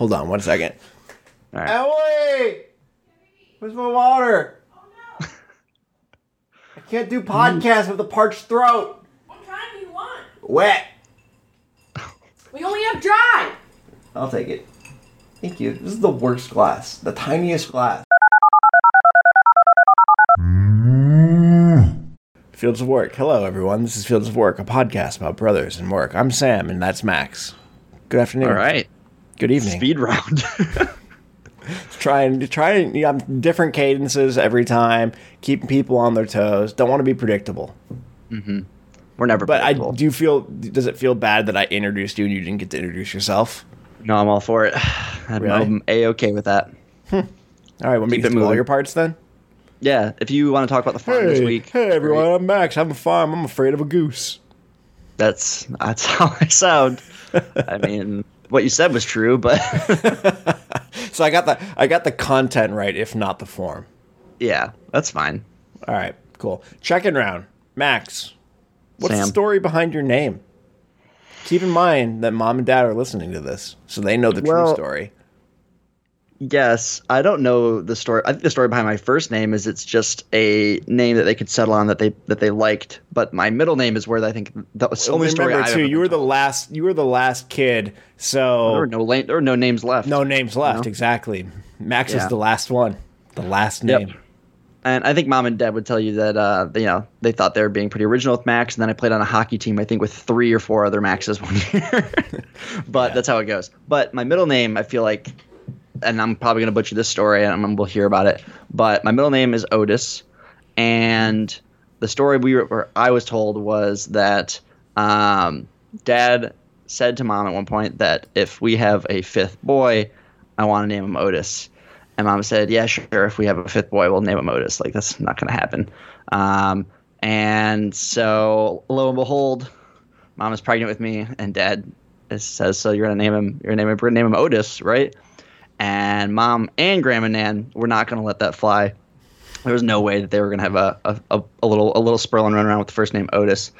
Hold on one second. All right. Emily, where's my water? Oh, no. I can't do podcasts with a parched throat. What kind do you want? Wet. We only have dry. I'll take it. Thank you. This is the worst glass, the tiniest glass. Fields of Work. Hello, everyone. This is Fields of Work, a podcast about brothers and work. I'm Sam, and that's Max. Good afternoon. All right. Good evening. Speed round. Trying to try you know, different cadences every time, keeping people on their toes. Don't want to be predictable. Mm-hmm. We're never. But I do you feel. Does it feel bad that I introduced you and you didn't get to introduce yourself? No, I'm all for it. I'm, Really? I'm a okay with that. Hmm. All right, want me to it do all moving. your parts then? Yeah. If you want to talk about the farm this week, hey everyone, great. I'm Max. I'm a farm. I'm afraid of a goose. That's that's how I sound. I mean, what you said was true, but So I got the I got the content right, if not the form. yeah, that's fine. All right, cool. Check-in round. Max, what's the story behind your name? Keep in mind that mom and dad are listening to this, so they know the true story. Yes, I don't know the story. I think the story behind my first name is it's just a name that they could settle on that they that they liked. But my middle name is where I think that was the only story. Remember too, you were been the last. You were the last kid, so There were no la- there were no names left. no names left. know? Exactly. Max is Yeah. the last one, the last name. Yep. And I think mom and dad would tell you that uh, you know they thought they were being pretty original with Max, and then I played on a hockey team, I think, with three or four other Maxes one year. but that's how it goes. But my middle name, I feel like, and I'm probably gonna butcher this story, and we'll hear about it. But my middle name is Otis, and the story we were, I was told was that um, dad said to mom at one point that if we have a fifth boy, I want to name him Otis. And mom said, "Yeah, sure. If we have a fifth boy, we'll name him Otis. Like that's not going to happen." Um, and so, lo and behold, mom is pregnant with me, and dad says, "So you're going to name him? You're to name him? Gonna name him Otis, right?" And mom and grandma Nan were not going to let that fly. There was no way that they were going to have a, a, a, little a little Sperlin run around with the first name Otis.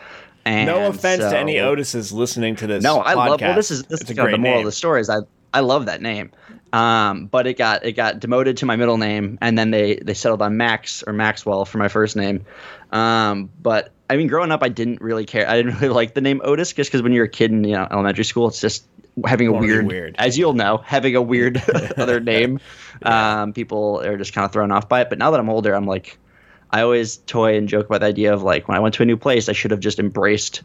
And No offense so- to any Otises listening to this. no, I love. Well, this is this it's is a kind of great the moral name. of the story. Is I I love that name, um, but it got it got demoted to my middle name, and then they they settled on Max or Maxwell for my first name. Um, but I mean, growing up, I didn't really care. I didn't really like the name Otis, just because when you're a kid in you know elementary school, it's just having a weird, weird. as you'll know, having a weird other name. Um, people are just kind of thrown off by it. But now that I'm older, I'm like, I always toy and joke about the idea of like when I went to a new place, I should have just embraced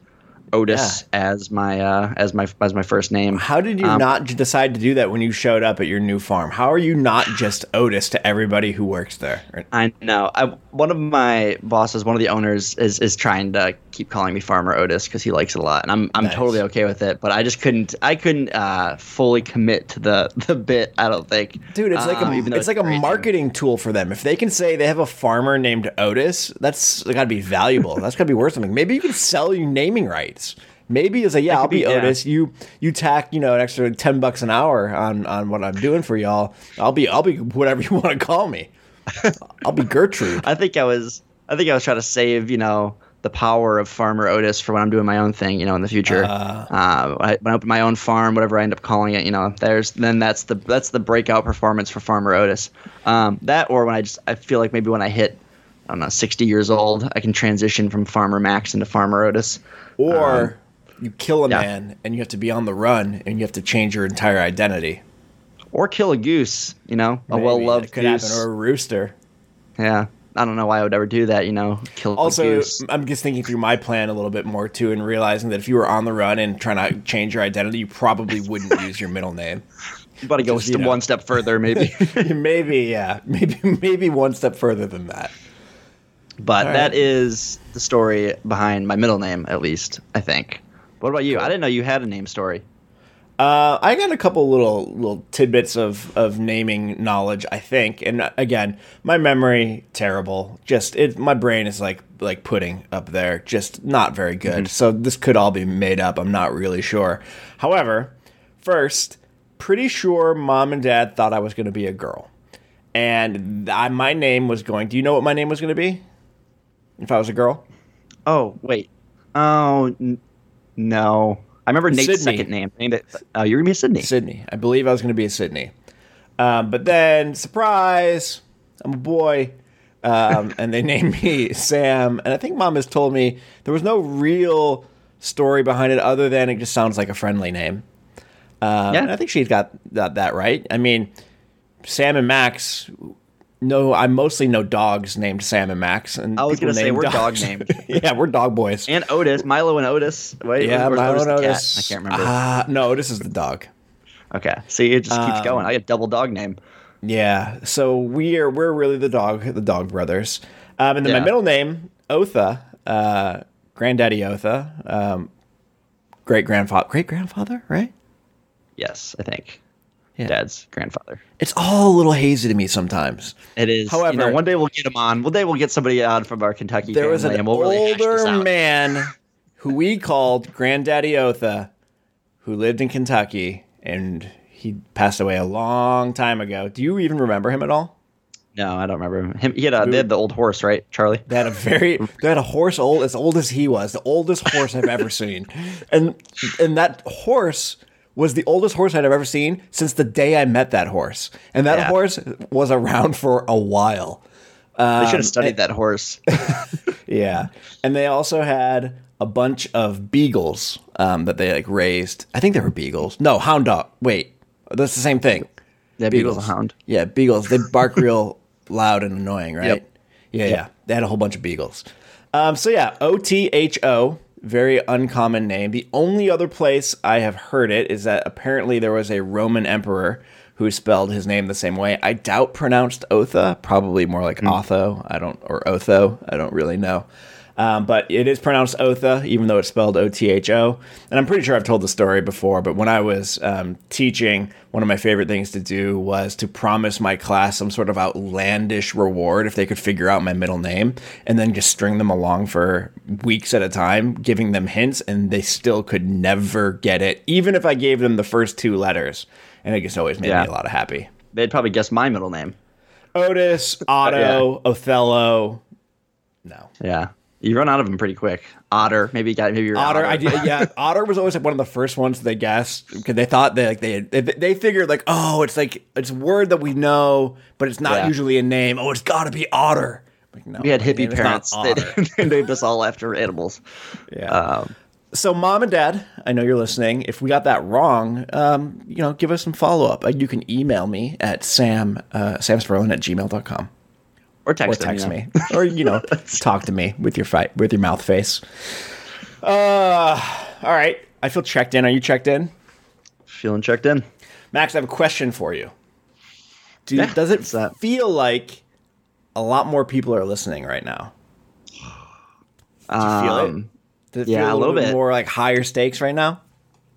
Otis as my uh, as my as my first name. How did you Um, not decide to do that when you showed up at your new farm? How are you not just Otis to everybody who works there? I know. I, one of my bosses, one of the owners, is is trying to keep calling me Farmer Otis because he likes it a lot, and I'm I'm Nice. totally okay with it. But I just couldn't I couldn't uh, fully commit to the the bit. I don't think, Dude, it's like Um, a though it's like a name. marketing tool for them. If they can say they have a farmer named Otis, that's got to be valuable. that's got to be worth something. Maybe you can sell your naming rights. Maybe it's like, yeah, I'll be, be- yeah. Otis. You you tack you know an extra ten bucks an hour on on what I'm doing for y'all. I'll be I'll be whatever you want to call me. I'll be Gertrude. I think I was I think I was trying to save you know the power of Farmer Otis for when I'm doing my own thing, you know, in the future. Uh, when, I, when I open my own farm, whatever I end up calling it, you know, there's then that's the that's the breakout performance for Farmer Otis. Um, that or when I just I feel like maybe when I hit I don't know 60 years old, I can transition from Farmer Max into Farmer Otis. Or um, you kill a yeah. man and you have to be on the run and you have to change your entire identity. Or kill a goose, you know, a well loved goose. happen, or a rooster. yeah, I don't know why I would ever do that, you know, kill Also. I'm just thinking through my plan a little bit more too, and realizing that if you were on the run and trying to change your identity, you probably wouldn't use your middle name. You got to go you know. one step further, maybe. maybe, yeah, maybe, maybe one step further than that. But All that right. is the story behind my middle name, at least I think. What about you? I didn't know you had a name story. Uh, I got a couple little little tidbits of of naming knowledge, I think, and uh, again, my memory terrible. Just it, my brain is like like pudding up there, just not very good. So this could all be made up. I'm not really sure. However, first, pretty sure mom and dad thought I was going to be a girl, and I, my name was going. Do you know what my name was going to be? If I was a girl, Oh wait. Oh n- no. I remember Nate's Sydney. second name. Named it. Oh, you're gonna be a Sydney. Sydney. I believe I was going to be a Sydney. Um, but then, surprise, I'm a boy. Um, and they named me Sam. And I think mom has told me there was no real story behind it other than it just sounds like a friendly name. Um, Yeah. and I think she's got, got that right. I mean, Sam and Max. No, I mostly know dogs named Sam and Max. And I was gonna say, we're dog dogs- named. yeah, we're dog boys. And Otis, Milo and Otis. Wait, yeah, Milo Otis and? Otis. I can't remember. Uh, no, Otis is the dog. okay, see, it just keeps um, going. I get double dog name. Yeah, so we are we're really the dog the dog brothers. Um, and then Yeah. my middle name Otha, uh, granddaddy Otha, um, great grandfather, great grandfather, right? Yes, I think. Yeah. Dad's grandfather. It's all a little hazy to me sometimes. It is. However- you know, one day we'll get him on. One day we'll get somebody on from our Kentucky There was an and we'll really older out. man who we called Granddaddy Otha, who lived in Kentucky, and he passed away a long time ago. Do you even remember him at all? No, I don't remember him. him he had a, they had the old horse, right, Charlie? They had a very they had a horse old as old as he was, the oldest horse I've ever seen. And and that horse was the oldest horse I'd ever seen since the day I met that horse. And that Yeah. horse was around for a while. they should Um, have studied that horse. Yeah. And they also had a bunch of beagles um, that they like raised. I think they were beagles. No, hound dog. Wait. That's the same thing. Yeah, Beagle's a hound. Yeah, beagles. They bark real loud and annoying, right? Yep. Yeah, yeah. They had a whole bunch of beagles. Um, so yeah, O T H O, very uncommon name. The only other place I have heard it is that apparently there was a Roman emperor who spelled his name the same way. I doubt pronounced Otha, probably more like hmm. Otho. I don't or Otho. I don't really know. Um, but it is pronounced Otha, even though it's spelled O T H O. And I'm pretty sure I've told the story before, but when I was um, teaching, one of my favorite things to do was to promise my class some sort of outlandish reward if they could figure out my middle name, and then just string them along for weeks at a time, giving them hints, and they still could never get it, even if I gave them the first two letters. And it just always made Yeah. me a lot of happy. They'd probably guess my middle name. Otis, Otto, Othello. No. Yeah, you run out of them pretty quick. Otter, maybe you got maybe you're Otter, I did, yeah. Otter was always like one of the first ones they guessed because they thought they like they, they they figured like oh it's like it's a word that we know but it's not Yeah. usually a name. Oh, it's got to be Otter. Like, no, We had hippie name is not parents. Otter. They, named us all after animals. yeah. Um, so, mom and dad, I know you're listening. If we got that wrong, um, you know, give us some follow up. Uh, you can email me at sam uh, samsperlin at gmail.com or or text, them, text you know. me or you know talk to me with your fight with your mouth face. Uh, all right. I feel checked in. Are you checked in? Feeling checked in. Max, I have a question for you. Do, Yeah, does it that? feel like a lot more people are listening right now? Do you feel it? Um, Does it yeah, feel a little bit bit. more like higher stakes right now?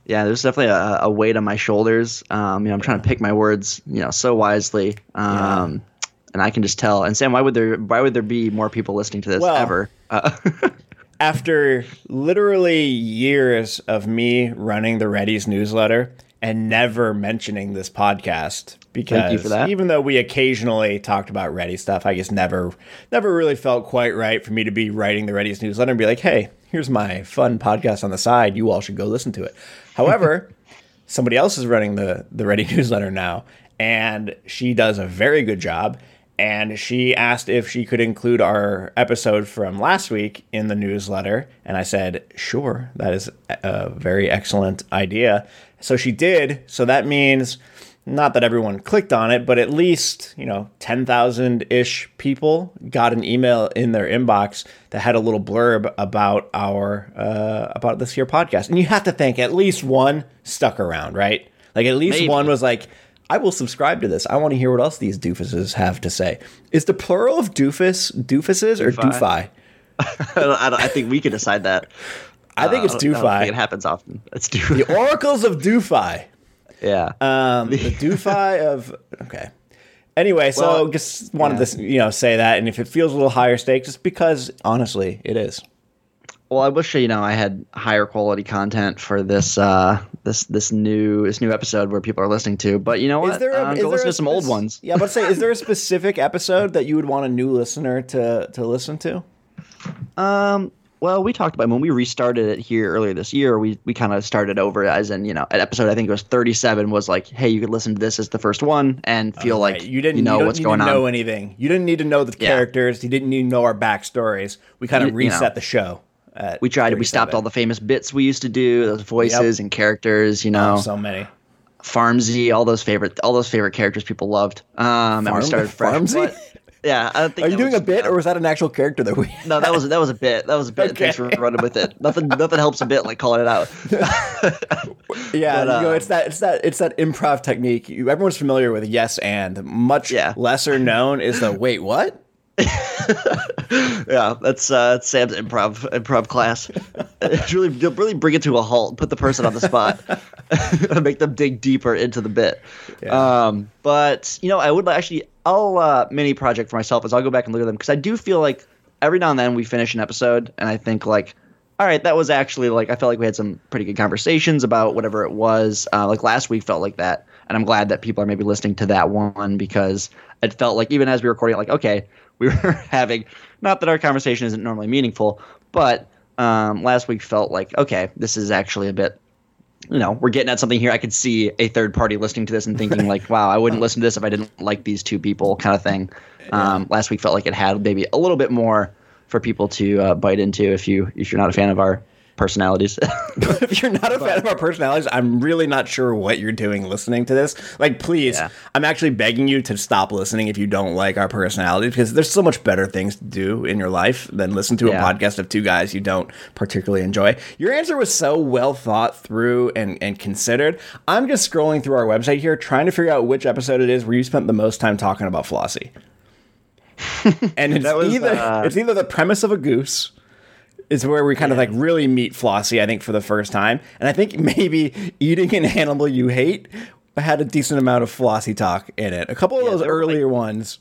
Yeah, there's definitely a, a weight on my shoulders. Um, you know, I'm trying to pick my words, you know, so wisely. Um, and I can just tell. And Sam, why would there why would there be more people listening to this Well- ever? Uh, After literally years of me running the Ready's newsletter and never mentioning this podcast because Thank you for that. even though we occasionally talked about Ready stuff, I just never never really felt quite right for me to be writing the Ready's newsletter and be like, "Hey, here's my fun podcast on the side. You all should go listen to it." However, somebody else is running the the Ready newsletter now, and she does a very good job. And she asked if she could include our episode from last week in the newsletter, and I said, "Sure, that is a very excellent idea." So she did. So that means not that everyone clicked on it, but at least, you know, 10,000 ish people got an email in their inbox that had a little blurb about our, uh, about this here podcast. And you have to think at least one stuck around, right? Like at least Maybe. one was like, I will subscribe to this. I want to hear what else these doofuses have to say. Is the plural of doofus doofuses or Doofi. I, don't- I, think we can decide that. I think it's Uh, I don't think it happens often. It's doofy. The oracles of doofy. yeah. Um, the doofy of okay. Anyway, so Well, just wanted yeah. to you know say that, and if it feels a little higher stakes, it's because honestly, it is. Well, I wish you know I had higher quality content for this uh this this new this new episode where people are listening to. But you know what? Is there a, Uh, is go there listen to some old ones. Yeah, but say, is there a specific episode that you would want a new listener to to listen to? Um, Well, we talked about when we restarted it here earlier this year. We we kind of started over as in you know an episode I think it was thirty seven was like hey you could listen to this as the first one and feel like Right. you didn't you know you what's need going to on. know anything. You didn't need to know the Yeah. characters. You didn't need to know our backstories. We kind of You- you know. reset the show. At we tried we stopped all the famous bits we used to do those voices and characters you know Oh, so many. Farmsy all those favorite all those favorite characters people loved um and we started fresh Farmsy? yeah I think Are you doing was- a bit, or was that an actual character that we? no that was that was a bit that was a bit Okay. thanks for running with it nothing nothing helps a bit like calling it out Yeah, But, you know, uh, it's that it's that it's that improv technique. You, everyone's familiar with yes and. Much Yeah. lesser known is the wait what. yeah, that's uh, that's Sam's improv improv class. It's really really bring it to a halt, put the person on the spot, make them dig deeper into the bit. Um, but you know, I would actually I'll uh, mini project for myself is I'll go back and look at them because I do feel like every now and then we finish an episode and I think like. All right, that was actually like I felt like we had some pretty good conversations about whatever it was. Uh, like last week felt like that, and I'm glad that people are maybe listening to that one because it felt like even as we were recording, like okay, we were having not that our conversation isn't normally meaningful, but um, last week felt like okay, this is actually a bit. You know, we're getting at something here. I could see a third party listening to this and thinking like, "Wow, I wouldn't listen to this if I didn't like these two people," kind of thing. Um, last week felt like it had maybe a little bit more for people to uh, bite into if you if you're not a fan of our personalities. if you're not a fan of our personalities, I'm really not sure what you're doing listening to this. Like, please, Yeah. I'm actually begging you to stop listening if you don't like our personalities because there's so much better things to do in your life than listen to Yeah. a podcast of two guys you don't particularly enjoy. Your answer was so well thought through and, and considered. I'm just scrolling through our website here trying to figure out which episode it is where you spent the most time talking about Flossie. and it's That was, either uh, it's either the premise of a goose is where we kind of like really meet Flossie, I think, for the first time. And I think maybe eating an animal you hate had a decent amount of Flossie talk in it. A couple of those there were, like- earlier ones.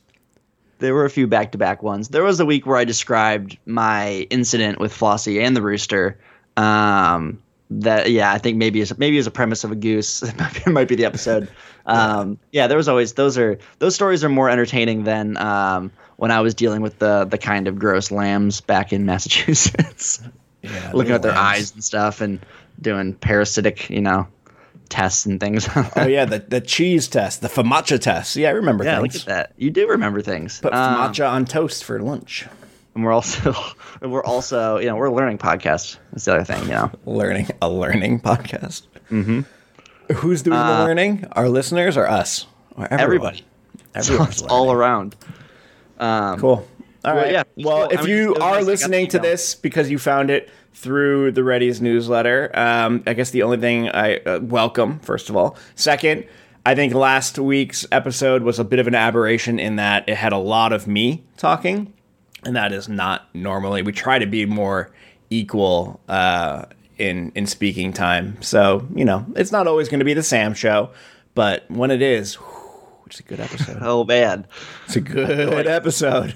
there were a few back to back ones. There was a week where I described my incident with Flossie and the rooster. Um, that yeah, I think maybe is maybe as a premise of a goose. it might be the episode. Um, yeah, there was always those are those stories are more entertaining than um, when I was dealing with the the kind of gross lambs back in Massachusetts, Yeah, looking at their lambs. eyes and stuff and doing parasitic, you know, tests and things. Oh yeah, the, the cheese test, the famacha test. Yeah, I remember yeah, look things. at that. You do remember things. Put Um, famacha on toast for lunch. and we're also we're also you know we're a learning podcast. That's the other thing, you know. Learning a learning podcast. Mm-hmm. Who's doing the learning? Our listeners or us? Or everyone? Uh, Everybody. Everyone's it's all around. Um, Cool. All right. Well, yeah, well, cool. I if mean, you nice are I the listening to this because you found it through the Ready's newsletter, um, I guess the only thing I uh, welcome, first of all. Second, I think last week's episode was a bit of an aberration in that it had a lot of me talking, and that is not normally. We try to be more equal uh, in in speaking time. So you know, it's not always going to be the Sam show, but when it is, whew, it's a good episode. Oh man, It's a good episode.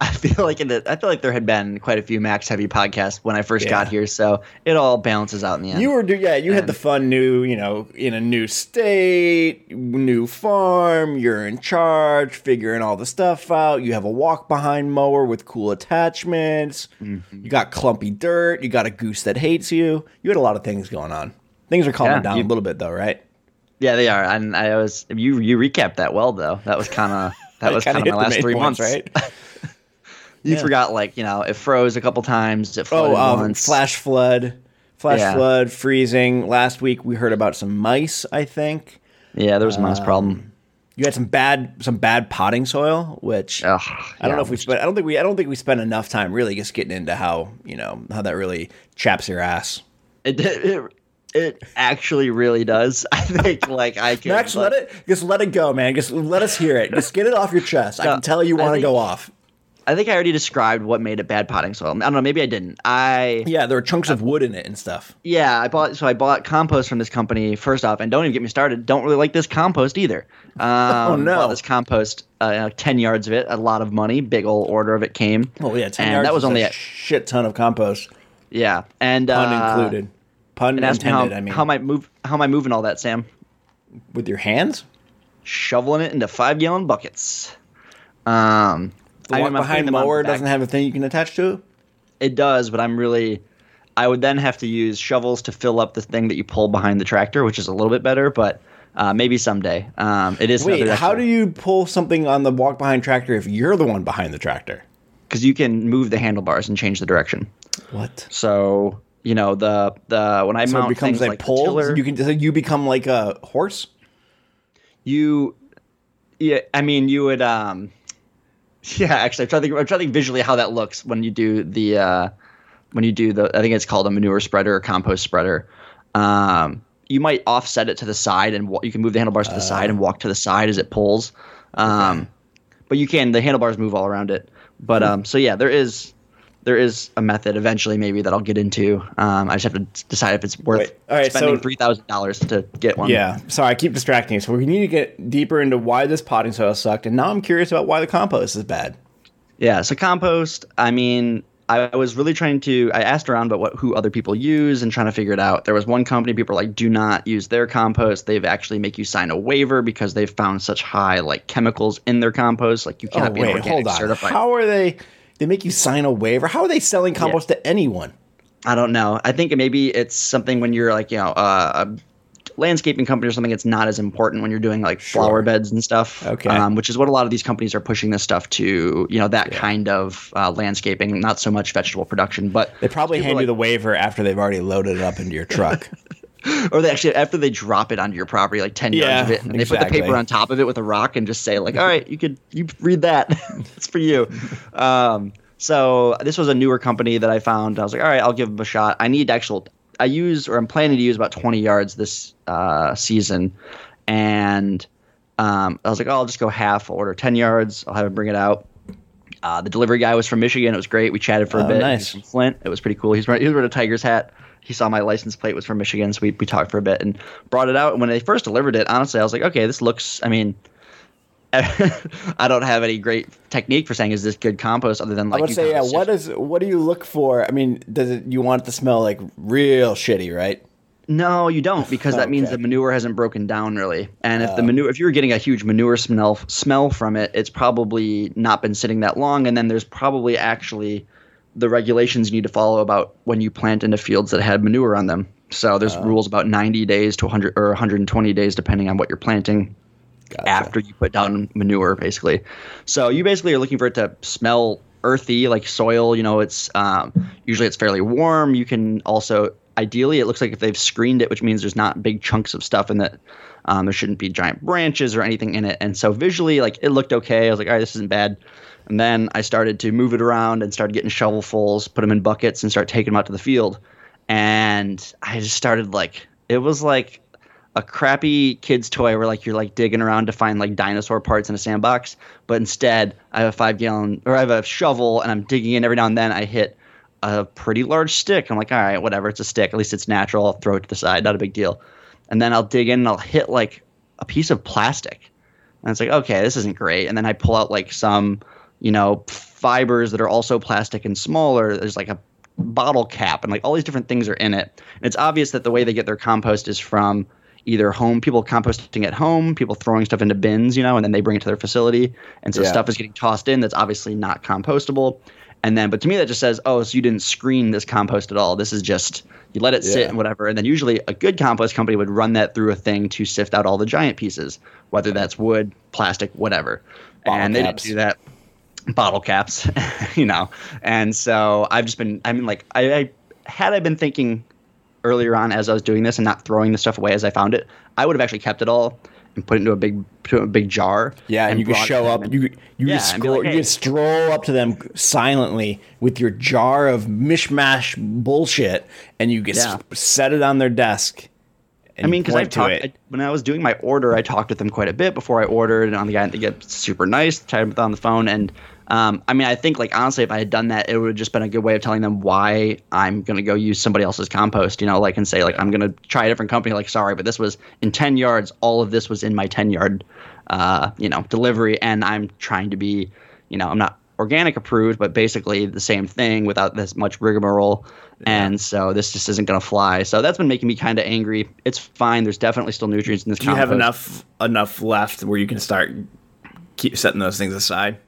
I feel like in the I feel like there had been quite a few Max Heavy podcasts when I first got here, so it all balances out in the end. You were, do- yeah, you had the fun new, you know, in a new state, new farm. You're in charge, figuring all the stuff out. You have a walk behind mower with cool attachments. Mm-hmm. You got clumpy dirt. You got a goose that hates you. You had a lot of things going on. Things are calming Yeah, down you- a little bit, though, right? Yeah, they are, and I was you you recapped that well though. That was kind of that was Kinda my the last three points, months, right? You Yeah. forgot like you know it froze a couple times, it flooded Oh, um, once. flash flood, flash Yeah. flood, freezing. Last week we heard about some mice. I think Yeah, there was a mouse Um, problem. you had some bad, some bad potting soil, which Ugh, I don't yeah. know if we spent. I don't think we. I don't think we spent enough time really just getting into how you know how that really chaps your ass. It, it it actually really does. I think like I can Max, like, let it just let it go, man. Just let us hear it. Just get it off your chest. I can tell you want to go off. I think I already described what made it bad potting soil. I don't know, maybe I didn't. I Yeah, there were chunks of wood in it and stuff. yeah, I bought so I bought compost from this company first off, and don't even get me started. Don't really like this compost either. Um, Oh, no. This compost, uh, ten yards of it, a lot of money, big old order of it came. Oh yeah, ten and yards. that was only a shit ton of compost, yeah, and pun uh, included. Pun And intended. how, I mean, how am I move? How am I moving all that, Sam? with your hands. Shoveling it into five gallon buckets. Um, The I'm behind mower doesn't have a thing you can attach to it. It does, but I'm really. I would then have to use shovels to fill up the thing that you pull behind the tractor, which is a little bit better, but uh, maybe someday. Um, it is. Wait, how do you pull something on the walk behind tractor if you're the one behind the tractor? Because you can move the handlebars and change the direction. What? So you know the the when I So mount it becomes things like the tiller, You can so you become like a horse. you yeah i mean you would um yeah actually i'm trying to think i'm trying to think visually how that looks when you do the uh when you do the i think it's called a manure spreader or compost spreader. Um you might offset it to the side and you can move the handlebars to the side and walk to the side as it pulls. Um but you can the handlebars move all around it. But um so yeah there is there is a method eventually maybe that I'll get into. Um, I just have to decide if it's worth Wait, right, spending so- three thousand dollars to get one. Yeah. Sorry, I keep distracting you. So we need to get deeper into why this potting soil sucked, and now I'm curious about why the compost is bad. Yeah, so compost. I mean, I was really trying to. I asked around about what who other people use and trying to figure it out. There was one company people were like, do not use their compost. They've actually make you sign a waiver because they've found such high like chemicals in their compost. Like you Oh cannot be an wait, organic hold on. certified. How are they? They make you sign a waiver. How are they selling compost to anyone? I don't know. I think maybe it's something when you're like you know uh, a landscaping company or something. It's not as important when you're doing like flower beds and stuff. Okay. Um, which is what a lot of these companies are pushing this stuff to. You know that kind of uh, landscaping, not so much vegetable production, but They probably hand like- you the waiver after they've already loaded it up into your truck. or they actually after they drop it onto your property like 10 Yeah, yards of it and they put the paper on top of it with a rock and just say like all right you could you read that it's for you um, so this was a newer company that i found i was like all right i'll give them a shot i need actual i use or i'm planning to use about 20 yards this uh, season and um, i was like oh i'll just go half I'll order 10 yards i'll have him bring it out uh, the delivery guy was from Michigan. It was great. We chatted for a Oh, bit. Nice. Flint. It was pretty cool. He's wearing, he was wearing a Tigers hat. He saw my license plate was from Michigan, so we, we talked for a bit and brought it out. And when they first delivered it, honestly, I was like, okay, this looks. I mean, I don't have any great technique for saying is this good compost other than like. I would say, yeah. What is? What do you look for? I mean, does it? You want it to smell like real shitty, right? No, you don't, because that means the manure hasn't broken down really. And if the Oh. manure, if you were getting a huge manure smell smell from it, it's probably not been sitting that long. And then there's probably actually the regulations you need to follow about when you plant into fields that had manure on them. So there's rules about 90 days to 100 or 120 days, depending on what you're planting Gotcha. after you put down manure, basically. So you basically are looking for it to smell earthy, like soil. You know, it's um, usually it's fairly warm. You can also ideally it looks like if they've screened it, which means there's not big chunks of stuff in it. Um, there shouldn't be giant branches or anything in it. And so visually, like it looked okay. I was like, all right, this isn't bad. And then I started to move it around and started getting shovelfuls, put them in buckets, and start taking them out to the field. And I just started like it was like a crappy kid's toy where like you're like digging around to find like dinosaur parts in a sandbox, but instead I have a five gallon or I have a shovel and I'm digging in every now and then I hit a pretty large stick. I'm like, all right, whatever, it's a stick. At least it's natural. I'll throw it to the side, not a big deal. And then I'll dig in and I'll hit like a piece of plastic. And it's like, okay, this isn't great. And then I pull out like some, you know, fibers that are also plastic and smaller. There's like a bottle cap and like all these different things are in it. And it's obvious that the way they get their compost is from either home people composting at home, people throwing stuff into bins, you know, and then they bring it to their facility. And so Yeah. stuff is getting tossed in that's obviously not compostable. And then, but to me, that just says, oh, so you didn't screen this compost at all. This is just you let it sit Yeah. and whatever. And then usually a good compost company would run that through a thing to sift out all the giant pieces, whether that's wood, plastic, whatever. Bottle and they caps. didn't do that. Bottle caps, you know. And so I've just been, I mean, like, I, I had I been thinking earlier on as I was doing this and not throwing the stuff away as I found it, I would have actually kept it all and put it into a big, a big jar. Yeah, and, you could show up. them. You you Yeah, just scroll, like, you "Hey." could stroll up to them silently with your jar of mishmash bullshit, and you just Yeah. set it on their desk. I mean, because I point to talked. I, when I was doing my order, I talked with them quite a bit before I ordered, and on the guy they get super nice, chatted with them on the phone, and um, I mean, I think like honestly, if I had done that, it would have just been a good way of telling them why I'm gonna go use somebody else's compost, you know, like and say like I'm gonna try a different company. Like, sorry, but this was in ten yards. All of this was in my ten yard, uh, you know, delivery, and I'm trying to be, you know, I'm not organic approved, but basically the same thing without this much rigmarole. And so this just isn't going to fly. So that's been making me kind of angry. It's fine. There's definitely still nutrients in this. Do you have enough enough left where you can start keep setting those things aside?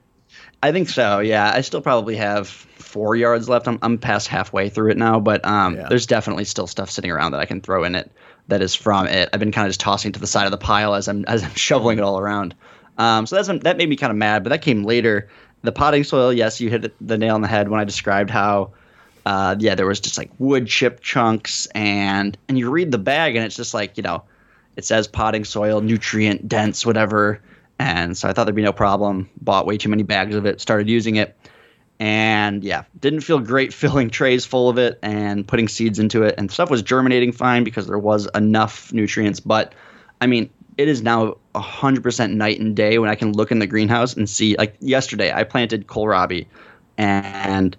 I think so. Yeah, I still probably have four yards left. I'm I'm past halfway through it now, but um, Yeah. there's definitely still stuff sitting around that I can throw in it that is from it. I've been kind of just tossing to the side of the pile as I'm as I'm shoveling it all around. Um, so that's that made me kind of mad, but that came later. The potting soil, yes, you hit the nail on the head when I described how, uh, yeah, there was just like wood chip chunks, and and you read the bag, and it's just like you know, it says potting soil, nutrient dense, whatever. And so I thought there'd be no problem. Bought way too many bags of it, started using it, and yeah, didn't feel great filling trays full of it and putting seeds into it. And stuff was germinating fine because there was enough nutrients. But I mean, it is now 100% night and day when I can look in the greenhouse and see. Like yesterday, I planted kohlrabi, and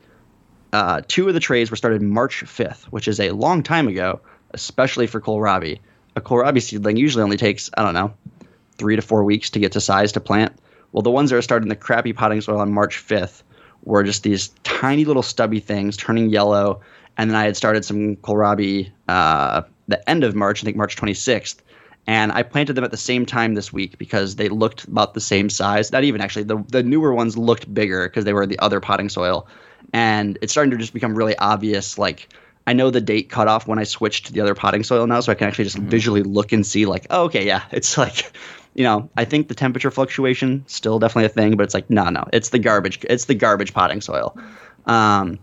uh, two of the trays were started March 5th, which is a long time ago, especially for kohlrabi. A kohlrabi seedling usually only takes, I don't know, three to four weeks to get to size to plant. Well, the ones that are started in the crappy potting soil on March 5th were just these tiny little stubby things turning yellow. And then I had started some kohlrabi uh, the end of March, I think March 26th. And I planted them at the same time this week because they looked about the same size. Not even actually, the, the newer ones looked bigger because they were the other potting soil. And it's starting to just become really obvious. Like, I know the date cutoff when I switched to the other potting soil now, so I can actually just visually look and see, like, oh, okay, yeah, it's like, you know, I think the temperature fluctuation still definitely a thing, but it's like, no, no, it's the garbage, it's the garbage potting soil. Um,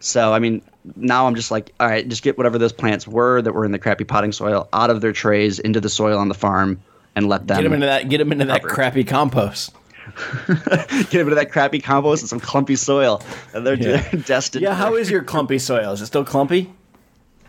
so I mean, now I'm just like, all right, just get whatever those plants were that were in the crappy potting soil out of their trays into the soil on the farm and let them Get them into that. Get them into that crappy compost. get them into that crappy compost and some clumpy soil. And they're, Yeah. destined. Yeah. How is your clumpy soil? Is it still clumpy?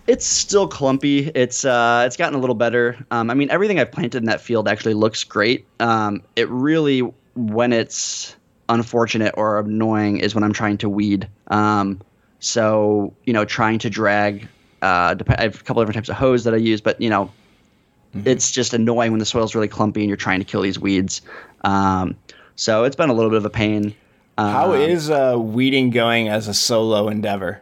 It's still clumpy. It's uh, it's gotten a little better. Um, I mean, everything I've planted in that field actually looks great. Um, it really, when it's unfortunate or annoying, is when I'm trying to weed. Um, so you know, trying to drag. Uh, I have a couple different types of hose that I use, but you know, it's just annoying when the soil's really clumpy and you're trying to kill these weeds. Um, so it's been a little bit of a pain. How Um, is uh, weeding going as a solo endeavor?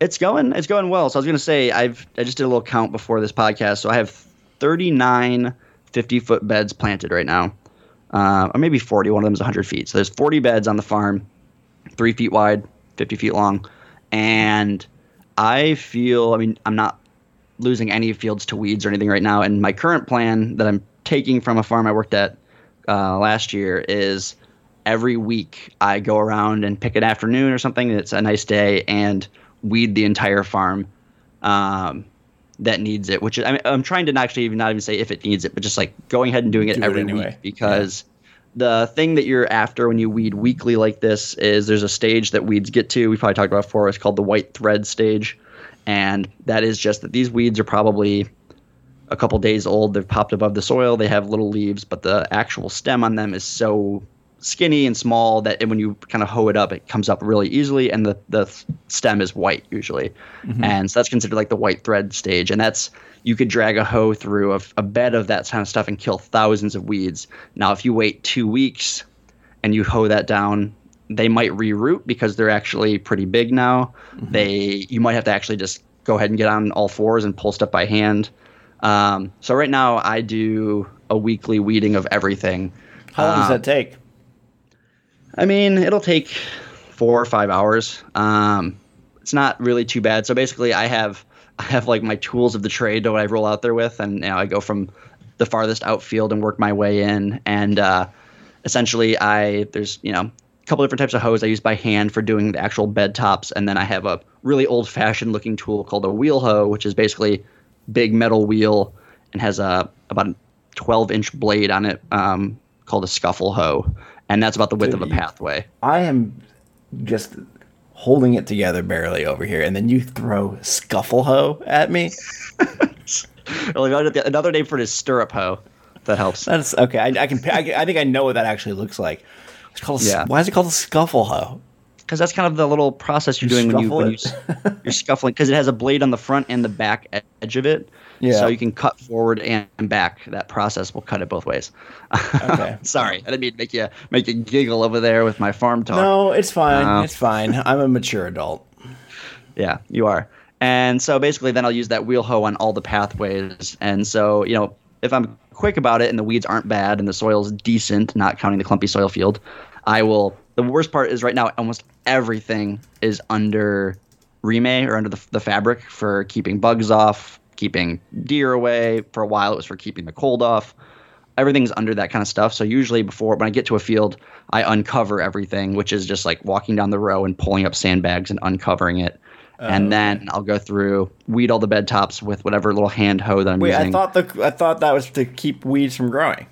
It's going. It's going well. So I was going to say I've I just did a little count before this podcast. So I have 39 50 foot beds planted right now, uh, or maybe 40. One of them is 100 feet. So there's 40 beds on the farm, three feet wide, 50 feet long, and I feel. I mean, I'm not losing any fields to weeds or anything right now. And my current plan that I'm taking from a farm I worked at uh, last year is every week I go around and pick an afternoon or something. It's a nice day and weed the entire farm um, that needs it. Which is, I mean, I'm trying to not actually even not even say if it needs it, but just like going ahead and doing it Do it every anyway. week because. The thing that you're after when you weed weekly like this is there's a stage that weeds get to. We probably talked about before. It's called the white thread stage, and that is just that these weeds are probably a couple days old. They've popped above the soil. They have little leaves, but the actual stem on them is so skinny and small that when you kind of hoe it up, it comes up really easily, and the the stem is white usually, and so that's considered like the white thread stage, and that's you could drag a hoe through a, a bed of that kind of stuff and kill thousands of weeds. Now, if you wait two weeks and you hoe that down, they might reroot because they're actually pretty big now. They you might have to actually just go ahead and get on all fours and pull stuff by hand. Um, so right now I do a weekly weeding of everything. How long does Um, that take? I mean, it'll take four or five hours. Um, it's not really too bad. So basically, I have I have like my tools of the trade that I roll out there with, and you I go from the farthest outfield and work my way in. And uh, essentially, I there's you know a couple different types of hose I use by hand for doing the actual bed tops, and then I have a really old fashioned looking tool called a wheel hoe, which is basically big metal wheel and has a about a 12 inch blade on it um, called a scuffle hoe, and that's about the width Dude, of a pathway. I am just holding it together barely over here, and then you throw scuffle hoe at me. Another name for it is stirrup hoe. That helps. That's okay. I, I can. I, I think I know what that actually looks like. It's called. Yeah. Why is it called a scuffle hoe? Because that's kind of the little process you're You doing when you when you, you're scuffling because it has a blade on the front and the back edge of it. Yeah. So you can cut forward and back. That process will cut it both ways. Okay. Sorry, I didn't mean to make you make you giggle over there with my farm talk. No, it's fine. No. It's fine. I'm a mature adult. Yeah, you are. And so basically, then I'll use that wheel hoe on all the pathways. And so, you know, if I'm quick about it and the weeds aren't bad and the soil's decent, not counting the clumpy soil field, I will the worst part is right now almost everything is under Reemay or under the, the fabric for keeping bugs off, keeping deer away. For a while, it was for keeping the cold off. Everything's under that kind of stuff. So usually, before when I get to a field, I uncover everything, which is just like walking down the row and pulling up sandbags and uncovering it. and oh. then I'll go through, weed all the bed tops with whatever little hand hoe that I'm Wait, using. I thought the I thought that was to keep weeds from growing.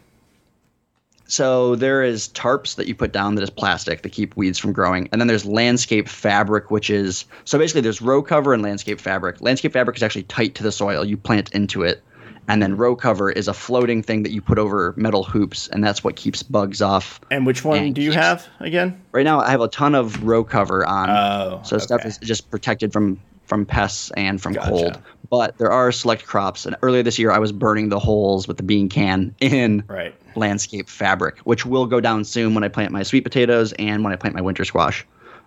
So there is tarps that you put down that is plastic that keep weeds from growing, and then there's landscape fabric, which is so basically there's row cover and landscape fabric. Landscape fabric is actually tight to the soil; you plant into it, and then row cover is a floating thing that you put over metal hoops, and that's what keeps bugs off. And which one And do you keeps- have again? Right now, I have a ton of row cover on, Oh, so stuff is just protected from from pests and from Gotcha. cold. But there are select crops, and earlier this year, I was burning the holes with the bean can in Right. landscape fabric, which will go down soon when I plant my sweet potatoes and when I plant my winter squash.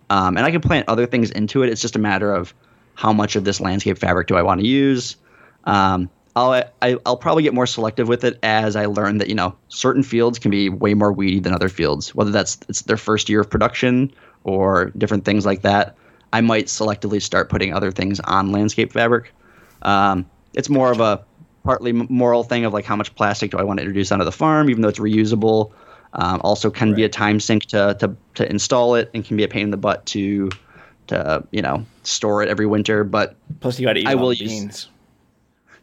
Um, and I can plant other things into it. It's just a matter of how much of this landscape fabric do I want to use. Um, I'll I, I'll probably get more selective with it as I learn that you know certain fields can be way more weedy than other fields. Whether that's it's their first year of production or different things like that, I might selectively start putting other things on landscape fabric. Um, it's more of a partly moral thing of like how much plastic do I want to introduce onto the farm, even though it's reusable. Um, also, can be a time sink to, to to install it, and can be a pain in the butt to to you know store it every winter. But Plus, you got to eat I will the use- beans.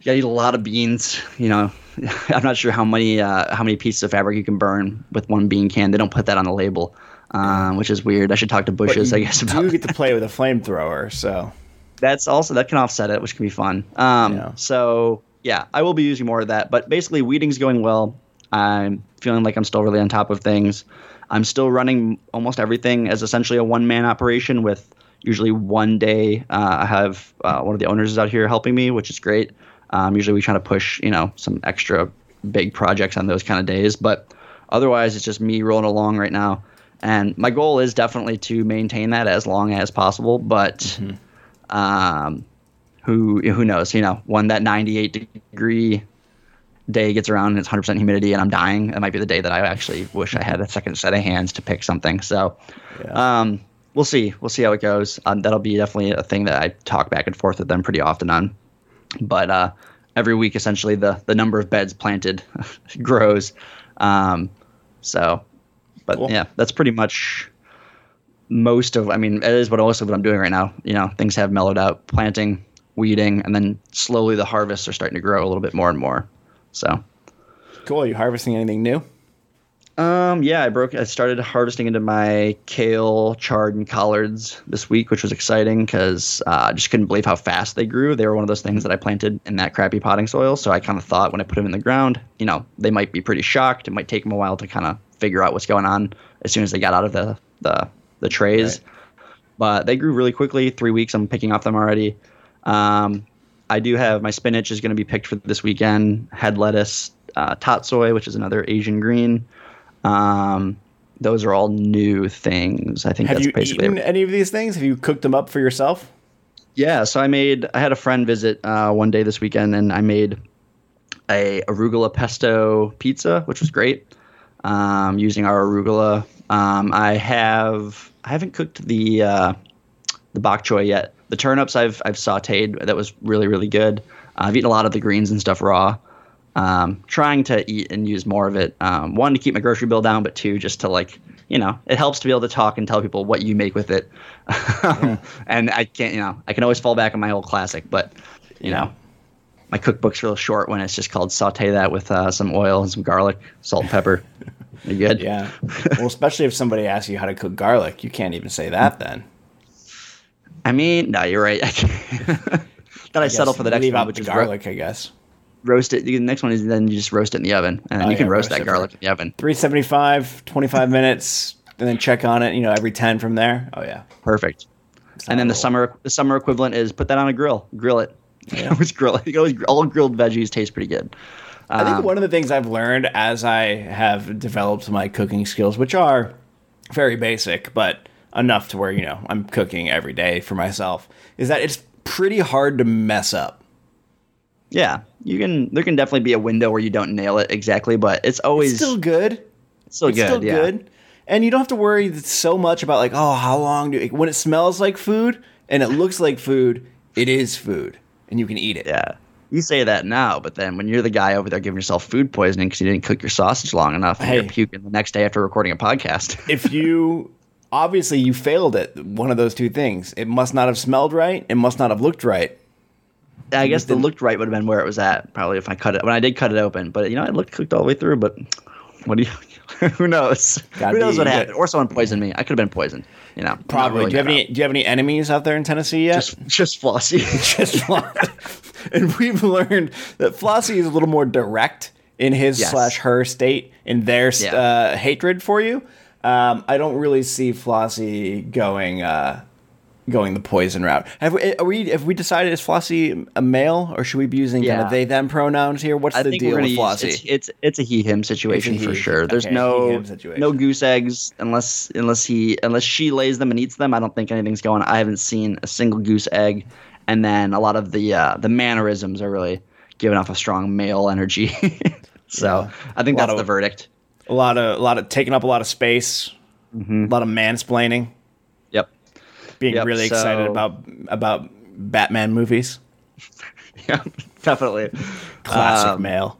you gotta eat a lot of beans. You know, I'm not sure how many uh, how many pieces of fabric you can burn with one bean can. They don't put that on the label, um, which is weird. I should talk to Bush's, you I guess, about do get to play with a flamethrower, so that's also that can offset it, which can be fun. Um, Yeah. So yeah, I will be using more of that. But basically, weeding's going well. I'm feeling like I'm still really on top of things. I'm still running almost everything as essentially a one man operation with usually one day. Uh, I have uh, one of the owners is out here helping me, which is great. Um, usually we try to push you know some extra big projects on those kind of days, but otherwise it's just me rolling along right now. And my goal is definitely to maintain that as long as possible, but um, who who knows? You know, when that 98 degree day gets around and it's 100% humidity and I'm dying, that might be the day that I actually wish I had a second set of hands to pick something. So, yeah. um, we'll see. We'll see how it goes. Um, that'll be definitely a thing that I talk back and forth with them pretty often on. But uh, every week, essentially, the the number of beds planted grows. Um, so, but Cool. yeah, that's pretty much most of. I mean, it is what most of what I'm doing right now. You know, things have mellowed out. Planting, weeding, and then slowly the harvests are starting to grow a little bit more and more. So, cool. you harvesting anything new? Um, yeah, I broke. I started harvesting into my kale, chard, and collards this week, which was exciting because uh, I just couldn't believe how fast they grew. They were one of those things that I planted in that crappy potting soil. So I kind of thought when I put them in the ground, you know, they might be pretty shocked. It might take them a while to kind of figure out what's going on as soon as they got out of the the, the trays. But they grew really quickly. Three weeks, I'm picking off them already. Um, I do have my spinach is going to be picked for this weekend. Head lettuce, uh, tatsoi, which is another Asian green. Um, those are all new things. I think Have that's you basically eaten it. any of these things? Have you cooked them up for yourself? Yeah, so I made. I had a friend visit uh, one day this weekend, and I made a arugula pesto pizza, which was great. Um, using our arugula, um, I have. I haven't cooked the uh, the bok choy yet. The turnips I've I've sautéed. That was really really good. I've eaten a lot of the greens and stuff raw. Um, trying to eat and use more of it. Um, one to keep my grocery bill down, but two just to like you know it helps to be able to talk and tell people what you make with it. and I can't you know I can always fall back on my old classic, but you know my cookbook's real short when it's just called saute that with uh, some oil and some garlic, salt and pepper. You're good. Yeah. well, especially if somebody asks you how to cook garlic, you can't even say that then. I mean, no, you're right. then I, settle for the next leave one, out which the is ro- garlic, I guess. Roast it. The next one is then you just roast it in the oven, and Oh, you can yeah, roast roast that garlic in the oven. 375, 25 minutes, and then check on it, you know, every 10 from there. Oh, yeah. Perfect. And then the summer the summer equivalent is put that on a grill. Grill it. Yeah. always grill it. You can always, all grilled veggies taste pretty good. I think Um, one of the things I've learned as I have developed my cooking skills, which are very basic, but enough to where, you know, I'm cooking every day for myself, is that it's pretty hard to mess up. Yeah, you can. There can definitely be a window where you don't nail it exactly, but it's always It's still good. still It's good. still yeah. good. and you don't have to worry so much about like, oh, how long do when it smells like food and it looks like food, it is food, and you can eat it. Yeah. You say that now, but then when you're the guy over there giving yourself food poisoning because you didn't cook your sausage long enough and Hey. you're puking the next day after recording a podcast. if you obviously you failed at one of those two things, it must not have smelled right. It must not have looked right. I guess the looked right would have been where it was at, probably if I cut it when I did cut it open. But you know, it looked cooked all the way through. But what do you? who knows? Gotta who knows be what happened? Or someone poisoned me. I could have been poisoned. You know, Probably. ruling do you have any? Do you have any enemies out there in Tennessee yet? Just, just Flossie. Just Flossie. and we've learned that Flossie is a little more direct in his Yes. slash her state in their Yeah. uh, hatred for you. Um, I don't really see Flossie going uh, going the poison route. Have we, are we have we decided is Flossie a male or should we be using kind of they them pronouns here? What's I the deal with Flossie? use it's, it's it's a he him situation a for he. sure. There's Okay, no no goose eggs unless unless he unless she lays them and eats them. I don't think anything's going. I haven't seen a single goose egg, and then a lot of the uh, the mannerisms are really giving off a strong male energy. so Yeah. I think that's of- the verdict. a lot of a lot of taking up a lot of space, Mm-hmm. a lot of mansplaining. Being Yep, really excited about about Batman movies. Yeah. Definitely. Classic Um, male.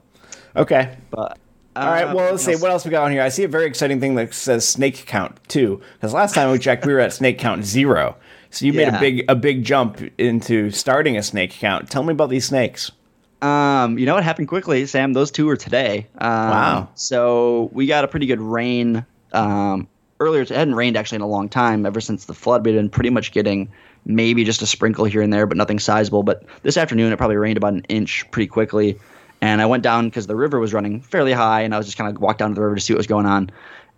Okay. But All right. uh, Well, let's see what else we got on here. I see a very exciting thing that says snake count two Because last time we checked, we were at snake count zero. So you made a big a big jump into starting a snake count. Tell me about these snakes. Um, you know what happened quickly, Sam? Those two were today. Um, Wow. So we got a pretty good rain um, earlier. It hadn't rained actually in a long time. Ever since the flood, we'd been pretty much getting maybe just a sprinkle here and there, but nothing sizable. But this afternoon, it probably rained about an inch pretty quickly. And I went down because the river was running fairly high, and I was just kind of walked down to the river to see what was going on.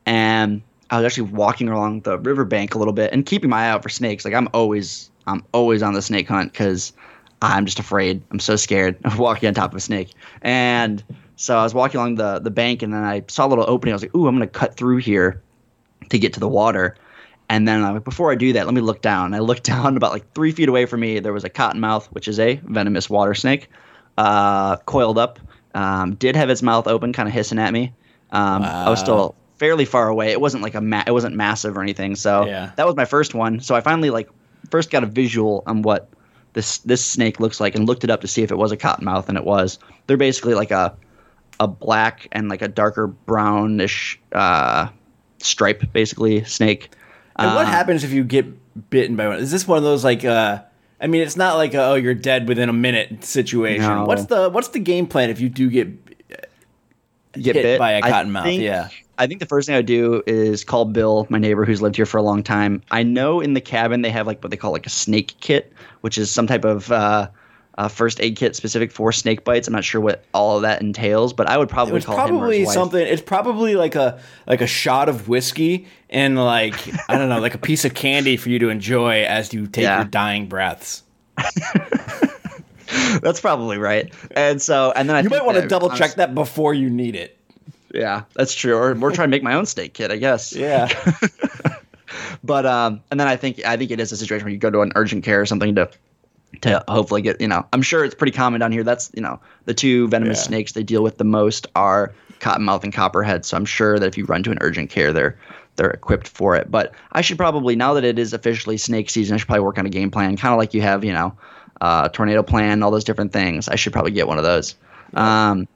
And I was actually walking along the riverbank a little bit and keeping my eye out for snakes. Like I'm always, I'm always on the snake hunt because I'm just afraid. I'm so scared of walking on top of a snake. And so I was walking along the the bank, and then I saw a little opening. I was like, "Ooh, I'm gonna cut through here to get to the water." And then I'm like, before I do that, let me look down. And I looked down about like three feet away from me. There was a cottonmouth, which is a venomous water snake, uh, coiled up. Um, did have its mouth open, kind of hissing at me. Um, I was still fairly far away. It wasn't like a ma- it wasn't massive or anything. So Yeah. that was my first one. So I finally like first got a visual on what this this snake looks like and looked it up to see if it was a cottonmouth, and it was. They're basically like a a black and like a darker brownish uh, stripe, basically snake. And what Uh, happens if you get bitten by one? Is this one of those like? uh I mean, it's not like a, oh you're dead within a minute situation. No. What's the what's the game plan if you do get get bit by a cottonmouth? think- Yeah. I think the first thing I would do is call Bill, my neighbor who's lived here for a long time. I know in the cabin they have like what they call like a snake kit, which is some type of uh, uh, first aid kit specific for snake bites. I'm not sure what all of that entails, but I would probably It's call probably something. It's probably like a like a shot of whiskey and like I don't know, like a piece of candy for you to enjoy as you take Yeah. your dying breaths. That's probably right. And so, and then I You might want to double check that before you need it. Yeah, that's true. Or we're trying to make my own snake kit, I guess. Yeah. But um, and then I think I think it is a situation where you go to an urgent care or something to to hopefully get you know. I'm sure it's pretty common down here. That's you know the two venomous Yeah. snakes they deal with the most are cottonmouth and copperhead. So I'm sure that if you run to an urgent care, they're they're equipped for it. But I should probably now that it is officially snake season, I should probably work on a game plan, kind of like you have you know uh, tornado plan, all those different things. I should probably get one of those. Um,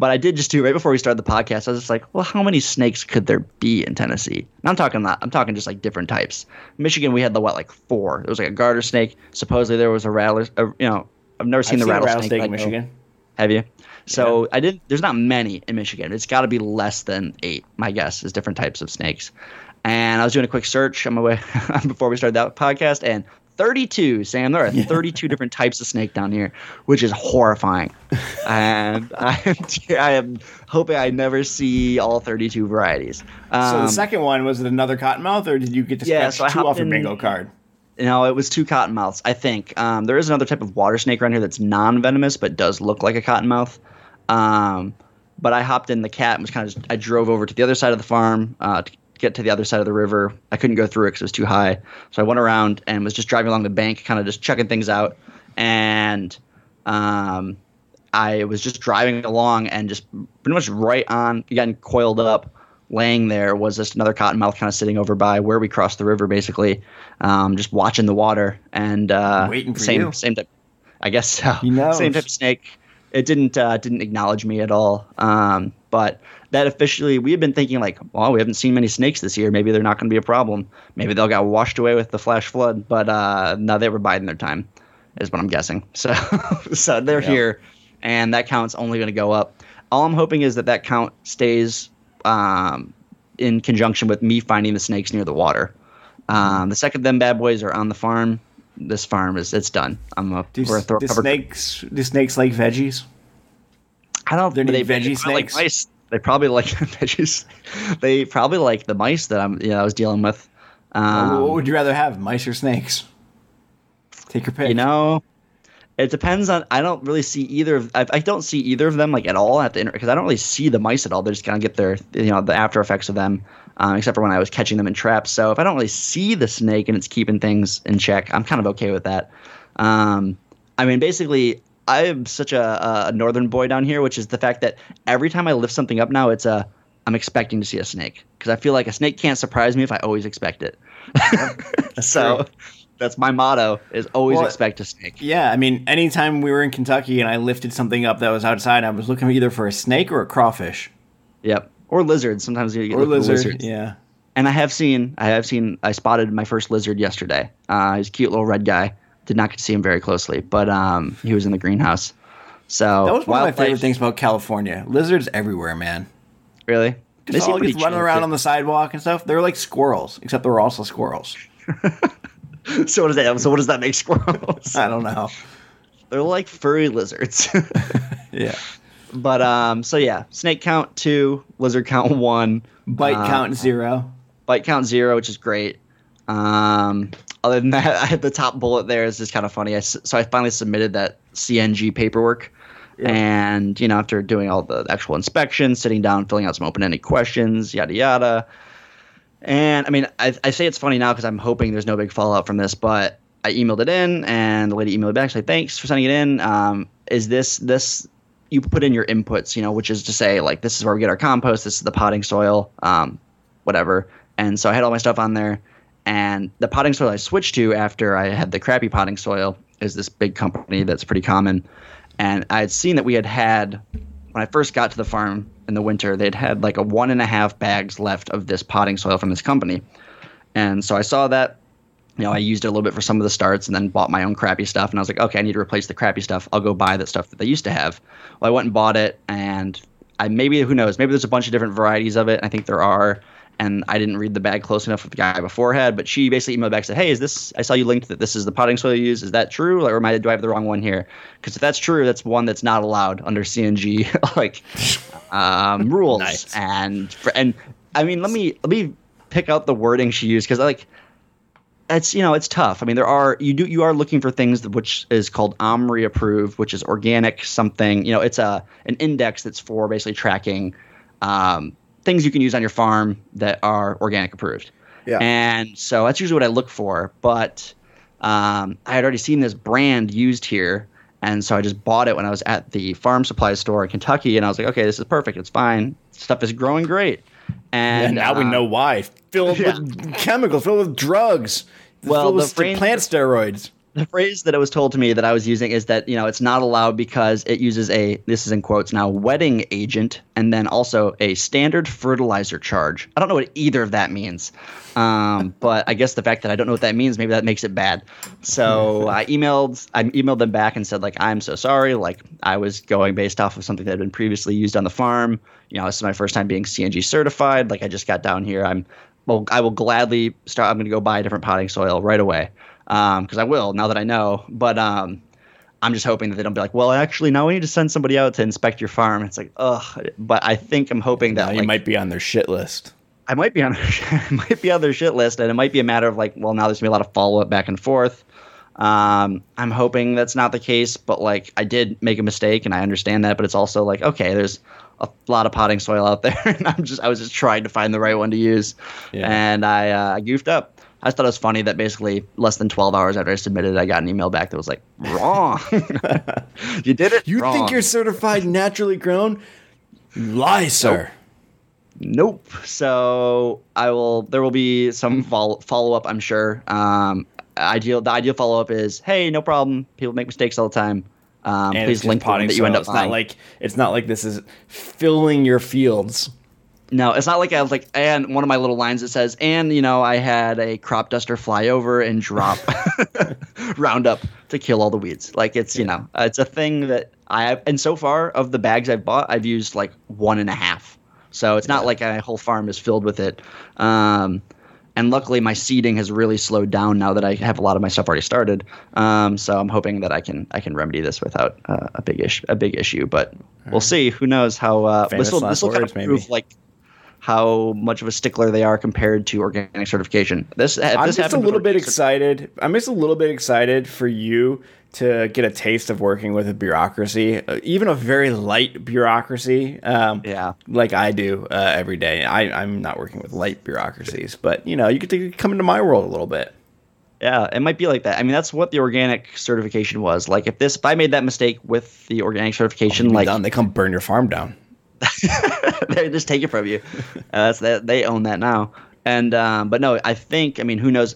but I did just do right before we started the podcast. I was just like, well, how many snakes could there be in Tennessee? And I'm talking that. I'm talking just like different types. Michigan, we had the what, like four. There was like a garter snake. Supposedly there was a rattler. You know, I've never seen I've the seen rattlesnake. rattlesnake in Michigan. Have you? So I didn't. There's not many in Michigan. It's got to be less than eight. My guess is different types of snakes. And I was doing a quick search on my way before we started that podcast, and 32. Sam, there are 32 different types of snake down here, which is horrifying. and I, I am hoping I never see all 32 varieties. So the Um, second one was it another cottonmouth, or did you get to Yeah, scratch so two off your bingo card? No, it was two cottonmouths, I think. Um, there is another type of water snake around here that's non venomous but does look like a cottonmouth. Um, but I hopped in the cat and was kind of just, I drove over to the other side of the farm uh, to get to the other side of the river. I couldn't go through it because it was too high. So I went around and was just driving along the bank, kind of just checking things out. And um, I was just driving along and just pretty much right on, getting coiled up laying there was just another cottonmouth kind of sitting over by where we crossed the river, basically, um, just watching the water and uh, Waiting for same you. same type. I guess so. He. Same type of snake. It didn't uh, didn't acknowledge me at all. Um, but that officially, we had been thinking like, well, we haven't seen many snakes this year. Maybe they're not going to be a problem. Maybe they'll get washed away with the flash flood. But uh, no, they were biding their time, is what I'm guessing. So so they're Yeah. here, and that count's only going to go up. All I'm hoping is that that count stays um, in conjunction with me finding the snakes near the water. Um, the second them bad boys are on the farm, this farm is it's done. I'm a Do, we're a throw do snakes do snakes like veggies? I don't. They're they veggie they snakes? Like mice. They probably like veggies. They probably like the mice that I'm. You know, I was dealing with. Um, what would you rather have, mice or snakes? Take your pick. you know, it depends on. I don't really see either of. I, I don't see either of them like at all at the because I don't really see the mice at all. They're just kind of get their you know the after effects of them. Um, except for when I was catching them in traps. So if I don't really see the snake and it's keeping things in check, I'm kind of okay with that. Um, I mean, basically, I am such a, a northern boy down here, which is the fact that every time I lift something up now, it's a I'm expecting to see a snake because I feel like a snake can't surprise me if I always expect it. so true. that's my motto: is always Well, expect a snake. Yeah, I mean, anytime we were in Kentucky and I lifted something up that was outside, I was looking either for a snake or a crawfish Yep. Or lizards. Sometimes you get or lizard. lizards. Yeah. And I have seen, I have seen, I spotted my first lizard yesterday. Uh, he's a cute little red guy. Did not get to see him very closely, but um, he was in the greenhouse. So That was one of my favorite things about California. Lizards everywhere, man. Really? They Just all just running chill, around too. on the sidewalk and stuff. They're like squirrels, except they're also squirrels. so what does that? So what does that make squirrels? I don't know. They're like furry lizards. Yeah. but um, so yeah, snake count two, lizard count one, Bite Uh, count zero. bite count zero, which is great. Um, other than that, I had the top bullet there is just kind of funny. I so I finally submitted that CNG paperwork, and you know after doing all the actual inspection, sitting down, filling out some open-ended questions, yada yada. And I mean, I, I say it's funny now because I'm hoping there's no big fallout from this, but I emailed it in, and the lady emailed back, say thanks for sending it in. Um, is this this you put in your inputs, you know, which is to say like this is where we get our compost, this is the potting soil, um, whatever. And so I had all my stuff on there, and the potting soil I switched to after I had the crappy potting soil is this big company that's pretty common, and I had seen that we had had when I first got to the farm in the winter, they'd had like a one and a half bags left of this potting soil from this company, and so I saw that you know, I used it a little bit for some of the starts and then bought my own crappy stuff. And I was like, okay, I need to replace the crappy stuff. I'll go buy the stuff that they used to have. Well, I went and bought it, and I maybe who knows, maybe there's a bunch of different varieties of it. I think there are, and I didn't read the bag close enough with the guy before had. But she basically emailed back and said, hey, is this? I saw you linked that this is the potting soil you use. Is that true, Like, or am I do I have the wrong one here? Because if that's true, that's one that's not allowed under CNG like um, rules. Nice. And for, and I mean, let me let me pick out the wording she used because like it's you know it's tough. I mean, there are you do you are looking for things that, which is called OMRI approved, which is organic something. You know, it's a an index that's for basically tracking um, things you can use on your farm that are organic approved. Yeah. And so that's usually what I look for. But um, I had already seen this brand used here. And so I just bought it when I was at the farm supply store in Kentucky. And I was like, okay, this is perfect. It's fine. Stuff is growing great. And And now we uh, know why. Filled yeah. with chemicals, filled with drugs. Well, filled the with brain- plant steroids. The phrase that it was told to me that I was using is that you know it's not allowed because it uses a this is in quotes now wetting agent and then also a standard fertilizer charge. I don't know what either of that means, um, but I guess the fact that I don't know what that means maybe that makes it bad. So I emailed I emailed them back and said like I'm so sorry like I was going based off of something that had been previously used on the farm. You know this is my first time being CNG certified. Like I just got down here. I'm well I will gladly start. I'm going to go buy a different potting soil right away because I will now that I know. But um, I'm just hoping that they don't be like, well, actually, now we need to send somebody out to inspect your farm. It's like, ugh. But I think I'm hoping that Now you like, might be on their shit list. I might be on I might be on their shit list, and it might be a matter of like, well, now there's gonna be a lot of follow up back and forth. Um, I'm hoping that's not the case, but like I did make a mistake, and I understand that. But it's also like, okay, there's a lot of potting soil out there, and I'm just I was just trying to find the right one to use, Yeah. and I uh, I goofed up. I just thought it was funny that basically less than 12 hours after I submitted, it, I got an email back that was like, wrong. you did it. You wrong. think you're certified naturally grown? You lie, sir. Nope. So I will. There will be some follow follow up. I'm sure. Um, ideal. The ideal follow up is, hey, no problem. People make mistakes all the time. Um, please link potting that you end up It's buying. not like it's not like this is filling your fields. No, it's not like I was like, and one of my little lines that says, and you know, I had a crop duster fly over and drop Roundup to kill all the weeds. Like it's you know, it's a thing that I have, and so far of the bags I've bought, I've used like one and a half. So it's not like a whole farm is filled with it. Um, and luckily, my seeding has really slowed down now that I have a lot of my stuff already started. Um, so I'm hoping that I can I can remedy this without uh, a big issue. A big issue, but we'll see. Who knows how uh, this will this will kind of maybe. prove like how much of a stickler they are compared to organic certification. This I'm this just a little bit excited. I'm just a little bit excited for you to get a taste of working with a bureaucracy, uh, even a very light bureaucracy. Um, Yeah. like I do uh, every day. I, I'm not working with light bureaucracies, but you know, you get to come into my world a little bit. Yeah, it might be like that. I mean, that's what the organic certification was. Like, if this, if I made that mistake with the organic certification, Like like done, they come burn your farm down. they just take it from you. Uh, that's that they own that now. And um, but no, I think I mean, who knows?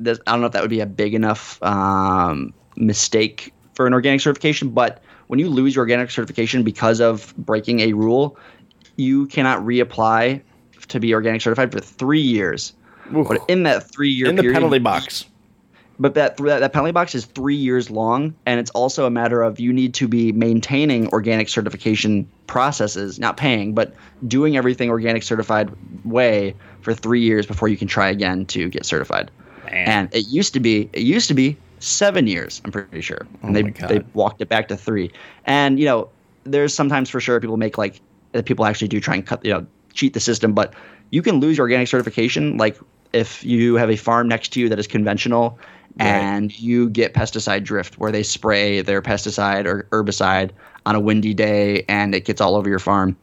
This, I don't know if that would be a big enough um, mistake for an organic certification. But when you lose your organic certification because of breaking a rule, you cannot reapply to be organic certified for three years. But in that three year in the penalty box. But that, that that penalty box is three years long, and it's also a matter of you need to be maintaining organic certification processes, not paying, but doing everything organic certified way for three years before you can try again to get certified. Man. And it used to be it used to be seven years, I'm pretty sure, oh and they Oh God. they walked it back to three. And you know, there's sometimes for sure people make like that people actually do try and cut you know cheat the system, but you can lose your organic certification like if you have a farm next to you that is conventional and you get pesticide drift where they spray their pesticide or herbicide on a windy day and it gets all over your farm.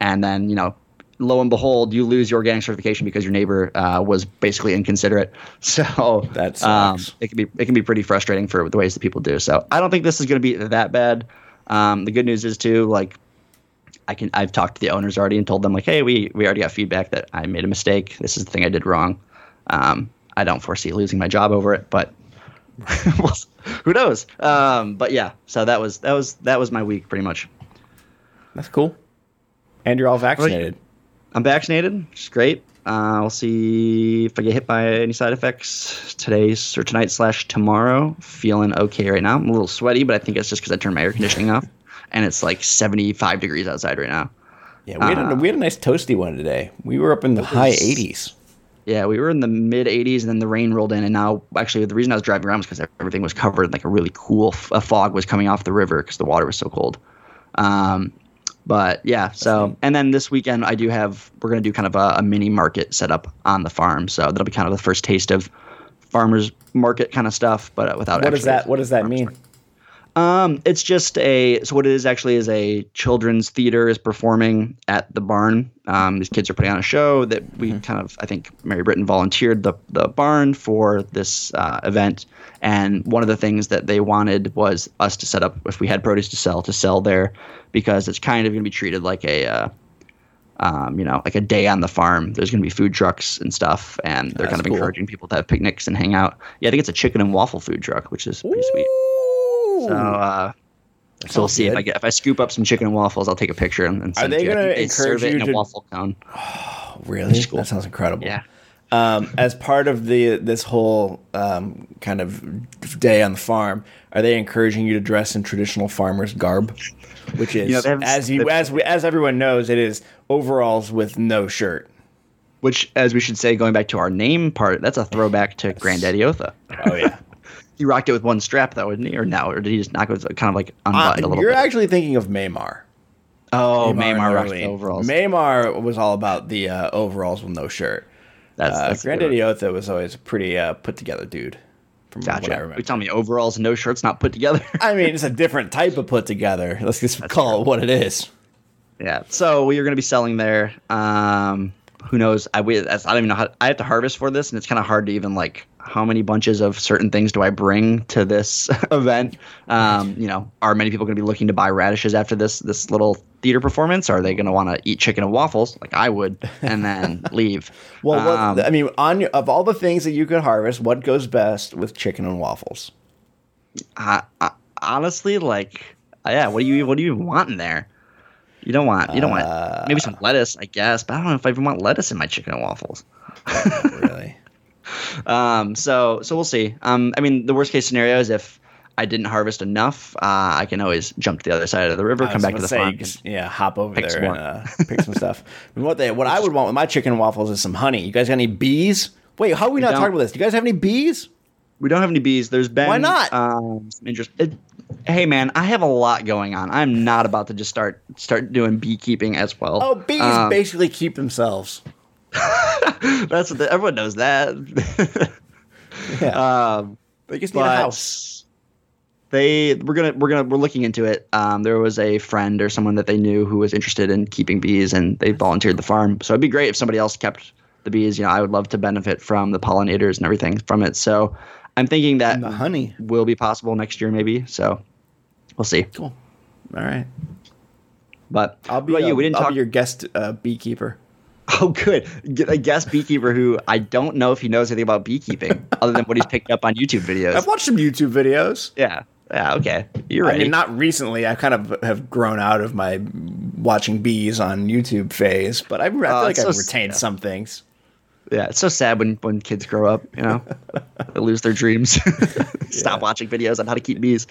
And then you know lo and behold you lose your organic certification because your neighbor uh, was basically inconsiderate. So That um, it can be it can be pretty frustrating for the ways that people do. So i don't think this is going to be that bad. Um, the good news is too like I can I've talked to the owners already and told them like, hey, we we already got feedback that I made a mistake. This is the thing I did wrong. Um, I don't foresee losing my job over it, but who knows? Um, but yeah, so that was that was that was my week pretty much. That's cool. And you're all vaccinated. I'm vaccinated, which is great. Uh, we'll see if I get hit by any side effects today's or tonight slash tomorrow. Feeling okay right now. I'm a little sweaty, but I think it's just because I turned my air conditioning off, and it's like 75 degrees outside right now. Yeah, we had, a, we had a nice toasty one today. We were up in the high 80s. Yeah, we were in the mid 80s, and then the rain rolled in, and now actually the reason I was driving around was because everything was covered, like a really cool f- a fog was coming off the river because the water was so cold. Um, but yeah, so and then this weekend I do have we're gonna do kind of a, a mini market set up on the farm, so that'll be kind of the first taste of farmers market kind of stuff, but without. What does that What does that mean? um, it's just a so what it is actually is a children's theater is performing at the barn. Um, these kids are putting on a show that we kind of I think Mary Britton volunteered the the barn for this uh, event, and one of the things that they wanted was us to set up if we had produce to sell to sell there, because it's kind of going to be treated like a. Uh, um, you know, like a day on the farm. There's going to be food trucks and stuff, and they're That's kind of cool. encouraging people to have picnics and hang out. Yeah, I think it's a chicken and waffle food truck, which is pretty sweet. So, uh, so we'll see if. I get if I scoop up some chicken and waffles, I'll take a picture and, and send they it to you. I gonna think they encourage serve it you in a to- waffle cone. Really? That sounds incredible. Yeah. Um, as part of the this whole um, kind of day on the farm, are they encouraging you to dress in traditional farmers garb? Which is, know, as you as we, as everyone knows, it is overalls with no shirt. Which, as we should say, going back to our name part, that's a throwback to Granddaddy Otha. Oh yeah. He rocked it with one strap, though, didn't he? Or no? Or did he just knock it with kind of like Uh, unbuttoned a little you're bit? actually thinking of Maymar. oh, Maymar rocked the overalls. Maymar was all about the uh, overalls with no shirt. that's, Uh, that's a good Granddaddy one. Otha was always a pretty uh, put together dude. From what I remember. You tell me overalls and no shirts not put together. I mean, it's a different type of put together. Let's just call it what it is. Yeah. So we are going to be selling there. Um, who knows? I, we, that's- I don't even know how. I have to harvest for this, and it's kind of hard to even like how many bunches of certain things do I bring to this event. Um, you know, are many people going to be looking to buy radishes after this this little theater performance? Are they going to want to eat chicken and waffles like I would and then leave? Well, Um, I mean, on your- of all the things that you could harvest, what goes best with chicken and waffles? I, I, honestly, like, uh, yeah, what do you what do you want in there? You don't want you don't want maybe some lettuce, I guess, but I don't know if I even want lettuce in my chicken and waffles. really? Um, so so we'll see. Um, I mean, the worst case scenario is if I didn't harvest enough, uh, I can always jump to the other side of the river, come back to the say, farm. just- yeah, hop over there and uh, pick some stuff. Mean, what they, what I would want with my chicken and waffles is some honey. You guys got any bees? Wait, how are we not don't. talking about this? Do you guys have any bees? We don't have any bees. There's been Why not? Um, some interest. It, hey man, I have a lot going on. I'm not about to just start start doing beekeeping as well. Oh, bees Um, basically keep themselves. that's what the, everyone knows that. Yeah, um, they just need a house. they we're gonna we're gonna we're looking into it. Um, there was a friend or someone that they knew who was interested in keeping bees, and they volunteered the farm. So it'd be great if somebody else kept the bees. You know, I would love to benefit from the pollinators and everything from it. So I'm thinking that And the honey. will be possible next year, maybe. So we'll see. Cool. All right. But I'll be, about uh, you? We didn't I'll talk. be your guest uh, beekeeper. Oh, good. A guest beekeeper who I don't know if he knows anything about beekeeping other than what he's picked up on YouTube videos. I've watched some YouTube videos. Yeah. Yeah. Okay. You're right. I mean, not recently. I kind of have grown out of my watching bees on YouTube phase, but I, I feel Oh, like it's I've retained sad. some things. yeah. It's so sad when when kids grow up. You know, they lose their dreams. Stop watching videos on how to keep bees.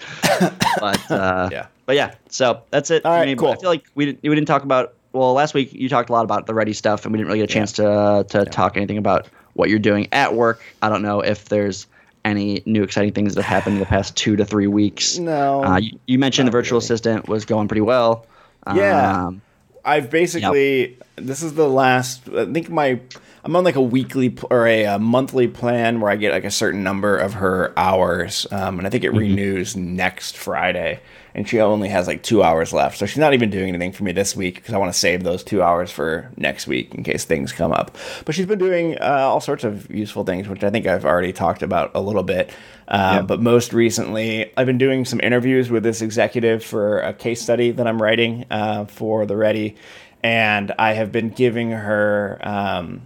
But uh, Yeah. But yeah. So that's it. All right, I mean, cool. I feel like we didn't, we didn't talk about. Well, last week you talked a lot about the ready stuff, and we didn't really get a chance to uh, to talk anything about what you're doing at work. I don't know if there's any new exciting things that have happened in the past two to three weeks. No, Uh, you, you mentioned the virtual really. assistant was going pretty well. Yeah. Um, I've basically this is the last. I think my I'm on like a weekly pl- or a, uh monthly plan where I get like a certain number of her hours, um, and I think it renews next Friday. And she only has like two hours left, so she's not even doing anything for me this week because I want to save those two hours for next week in case things come up. But she's been doing uh, all sorts of useful things, which I think I've already talked about a little bit. Uh, But most recently, I've been doing some interviews with this executive for a case study that I'm writing uh, for the Ready, and I have been giving her. Um,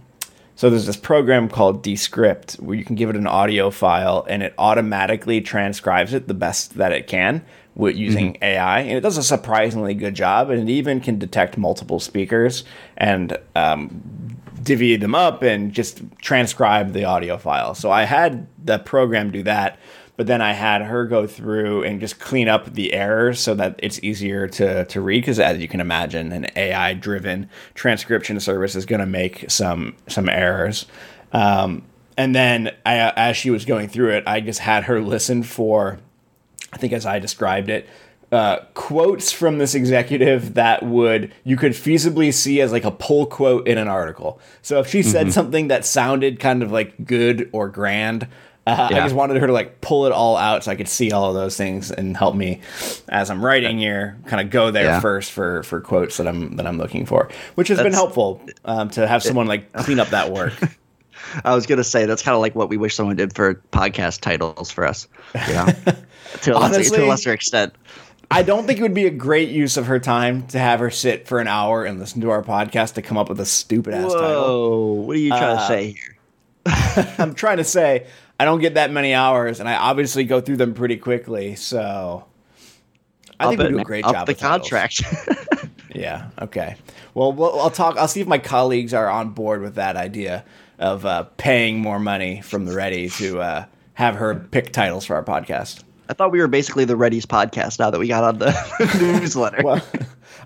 so there's this program called Descript where you can give it an audio file and it automatically transcribes it the best that it can with using AI, and it does a surprisingly good job. And it even can detect multiple speakers and um, divvy them up and just transcribe the audio file. So I had the program do that, but then I had her go through and just clean up the errors so that it's easier to, to read. Because as you can imagine, an AI driven transcription service is going to make some some errors. Um, and then I, as she was going through it, I just had her listen for I think as I described it, uh, quotes from this executive that would you could feasibly see as like a pull quote in an article. So if she said something that sounded kind of like good or grand, uh, I just wanted her to like pull it all out so I could see all of those things and help me as I'm writing here, kind of go there Yeah. first for for quotes that I'm that I'm looking for, which has been helpful um, to have someone like clean up that work. I was gonna say that's kind of like what we wish someone did for podcast titles for us. You know, to, a lesser, to Honestly, a lesser extent. I don't think it would be a great use of her time to have her sit for an hour and listen to our podcast to come up with a stupid ass title. Whoa! What are you trying to Uh, say here? I'm trying to say I don't get that many hours, and I obviously go through them pretty quickly. So I think Up we do a great Up job. the contract. Yeah. Okay. Well, well, I'll talk. I'll see if my colleagues are on board with that idea of uh, paying more money from the Ready to uh, have her pick titles for our podcast. I thought we were basically the Ready's podcast now that we got on the newsletter. Well,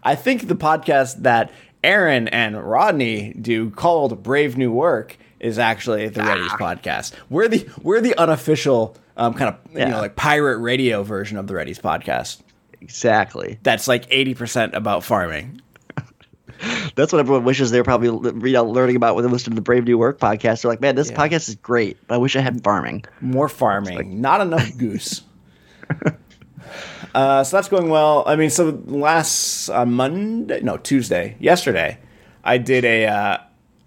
I think the podcast that Aaron and Rodney do called Brave New Work is actually the Ready's podcast. We're the we're the unofficial um, kind of you know like pirate radio version of the Ready's podcast. exactly. That's like eighty percent about farming. That's what everyone wishes they were probably l- read out learning about when they listen to the Brave New Work podcast. They're like, man, this Yeah. podcast is great, but I wish I had farming. More farming, not enough goose. Uh, so that's going well. I mean, so last uh, Monday, no Tuesday, yesterday, I did a, uh,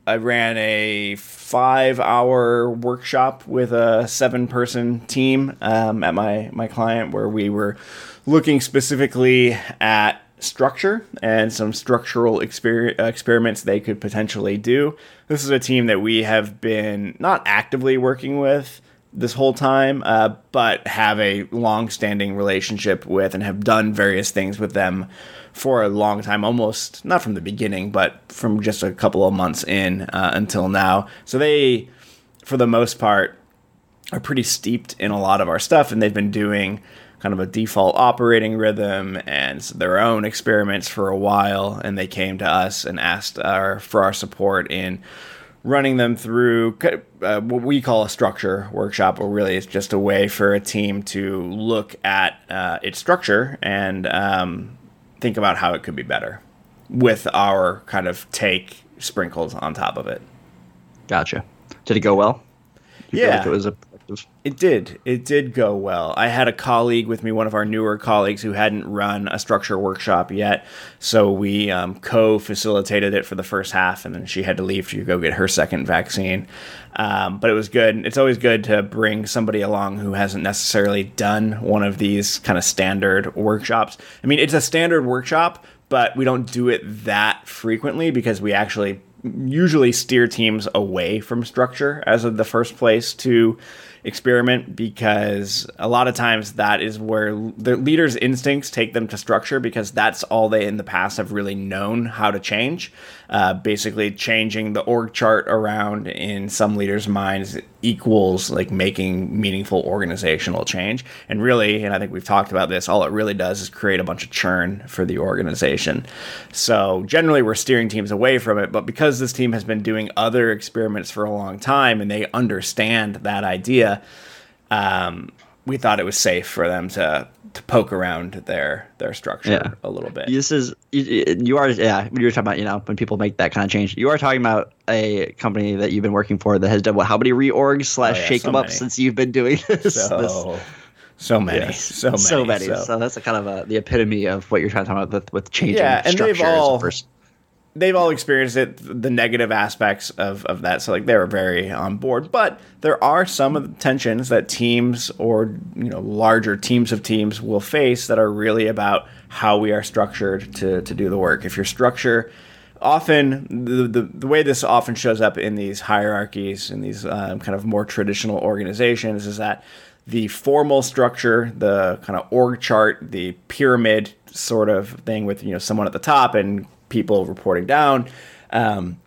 I ran a five-hour workshop with a seven-person team um, at my my client, where we were looking specifically at structure and some structural exper- experiments they could potentially do. This is a team that we have been not actively working with this whole time, uh, but have a long standing relationship with and have done various things with them for a long time, almost not from the beginning, but from just a couple of months in uh, until now. So they, for the most part, are pretty steeped in a lot of our stuff, and they've been doing kind of a default operating rhythm and their own experiments for a while. And they came to us and asked our for our support in running them through uh, what we call a structure workshop, or really it's just a way for a team to look at uh, its structure and um, think about how it could be better with our kind of take sprinkles on top of it. Gotcha. Did it go well? Yeah, like it was a it did. It did go well. I had a colleague with me, one of our newer colleagues, who hadn't run a structure workshop yet. So we um, co facilitated it for the first half, and then she had to leave to go get her second vaccine. Um, but it was good. It's always good to bring somebody along who hasn't necessarily done one of these kind of standard workshops. I mean, it's a standard workshop, but we don't do it that frequently because we actually usually steer teams away from structure as of the first place to experiment because a lot of times that is where the leader's instincts take them to structure because that's all they in the past have really known how to change. Uh, basically, changing the org chart around in some leaders' minds equals like making meaningful organizational change. And really, and I think we've talked about this, all it really does is create a bunch of churn for the organization. So generally, we're steering teams away from it. But because this team has been doing other experiments for a long time and they understand that idea, um, we thought it was safe for them to to poke around their their structure yeah. a little bit. This is you are yeah. You were talking about you know when people make that kind of change, you are talking about a company that you've been working for that has done what? How many reorgs oh, slash oh, yeah, shake so them up since you've been doing this? So, this, so many, so many, so many. So. so. that's a kind of a, the epitome of what you're trying to talk about with, with changing. Yeah, and they've all first they've all experienced it, the negative aspects of, of that. So like they were very on board. But there are some of the tensions that teams or you know larger teams of teams will face that are really about how we are structured to, to do the work. If your structure often the, the, the way this often shows up in these hierarchies in these um, kind of more traditional organizations is that the formal structure the kind of org chart the pyramid sort of thing with you know someone at the top and people reporting down, um,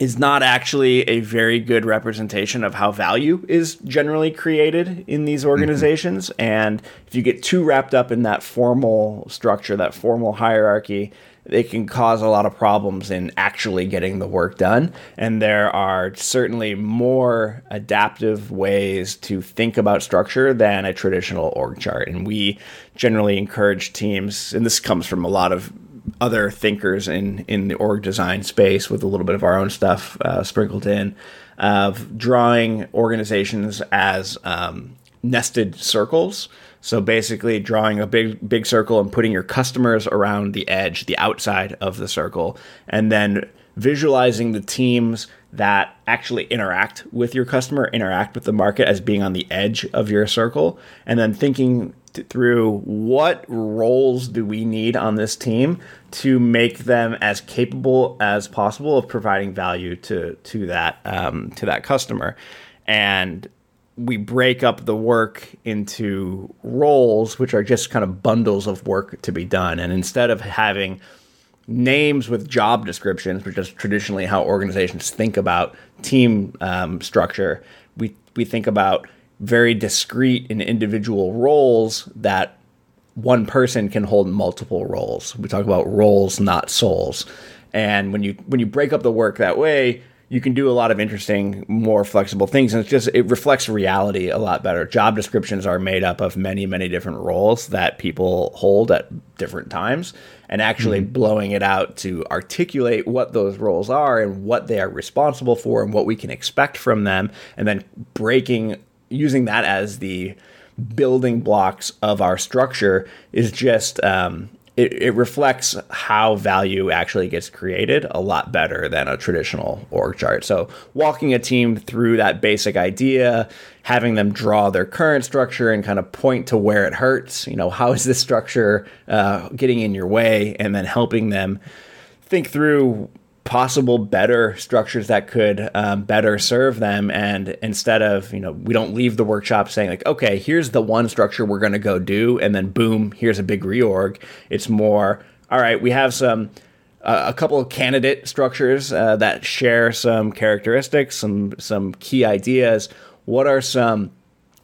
is not actually a very good representation of how value is generally created in these mm-hmm. organizations. Mm-hmm. And if you get too wrapped up in that formal structure, that formal hierarchy, it can cause a lot of problems in actually getting the work done. And there are certainly more adaptive ways to think about structure than a traditional org chart. And we generally encourage teams, and this comes from a lot of other thinkers in in the org design space with a little bit of our own stuff uh, sprinkled in of drawing organizations as um, nested circles. So basically, drawing a big big circle and putting your customers around the edge, the outside of the circle, and then visualizing the teams that actually interact with your customer, interact with the market as being on the edge of your circle, and then thinking through what roles do we need on this team to make them as capable as possible of providing value to to that um, to that customer, and we break up the work into roles, which are just kind of bundles of work to be done, and instead of having names with job descriptions, which is traditionally how organizations think about team um, structure, we we think about very discrete and individual roles that one person can hold multiple roles. We talk about roles, not souls. And when you when you break up the work that way, you can do a lot of interesting, more flexible things, and it's just it reflects reality a lot better. Job descriptions are made up of many, many different roles that people hold at different times, and actually mm-hmm. blowing it out to articulate what those roles are and what they are responsible for and what we can expect from them, and then breaking using that as the building blocks of our structure is just um, it, it reflects how value actually gets created a lot better than a traditional org chart. So, walking a team through that basic idea, having them draw their current structure and kind of point to where it hurts, you know, how is this structure uh, getting in your way, and then helping them think through possible better structures that could um, better serve them. And instead of you know we don't leave the workshop saying like okay here's the one structure we're going to go do and then boom here's a big reorg. It's more all right we have some uh, a couple of candidate structures uh, that share some characteristics some some key ideas. What are some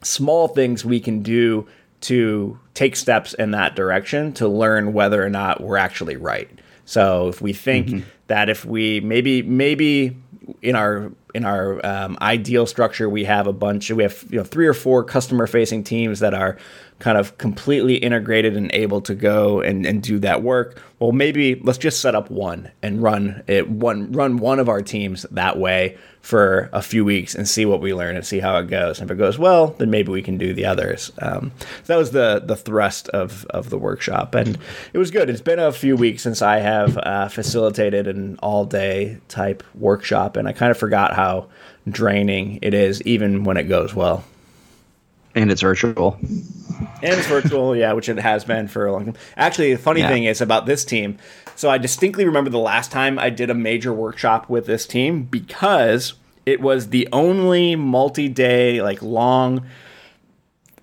small things we can do to take steps in that direction to learn whether or not we're actually right? So if we think mm-hmm. That if we maybe maybe in our in our um, ideal structure we have a bunch we have you know three or four customer facing teams that are kind of completely integrated and able to go and, and do that work. Well, maybe let's just set up one and run it one run one of our teams that way for a few weeks and see what we learn and see how it goes. And if it goes well, then maybe we can do the others. Um, so that was the the thrust of of the workshop, and it was good. It's been a few weeks since I have uh, facilitated an all day type workshop, and I kind of forgot how draining it is, even when it goes well. And it's virtual. And it's virtual, yeah, which it has been for a long time. Actually, the funny yeah. thing is about this team. So I distinctly remember the last time I did a major workshop with this team because it was the only multi-day, like long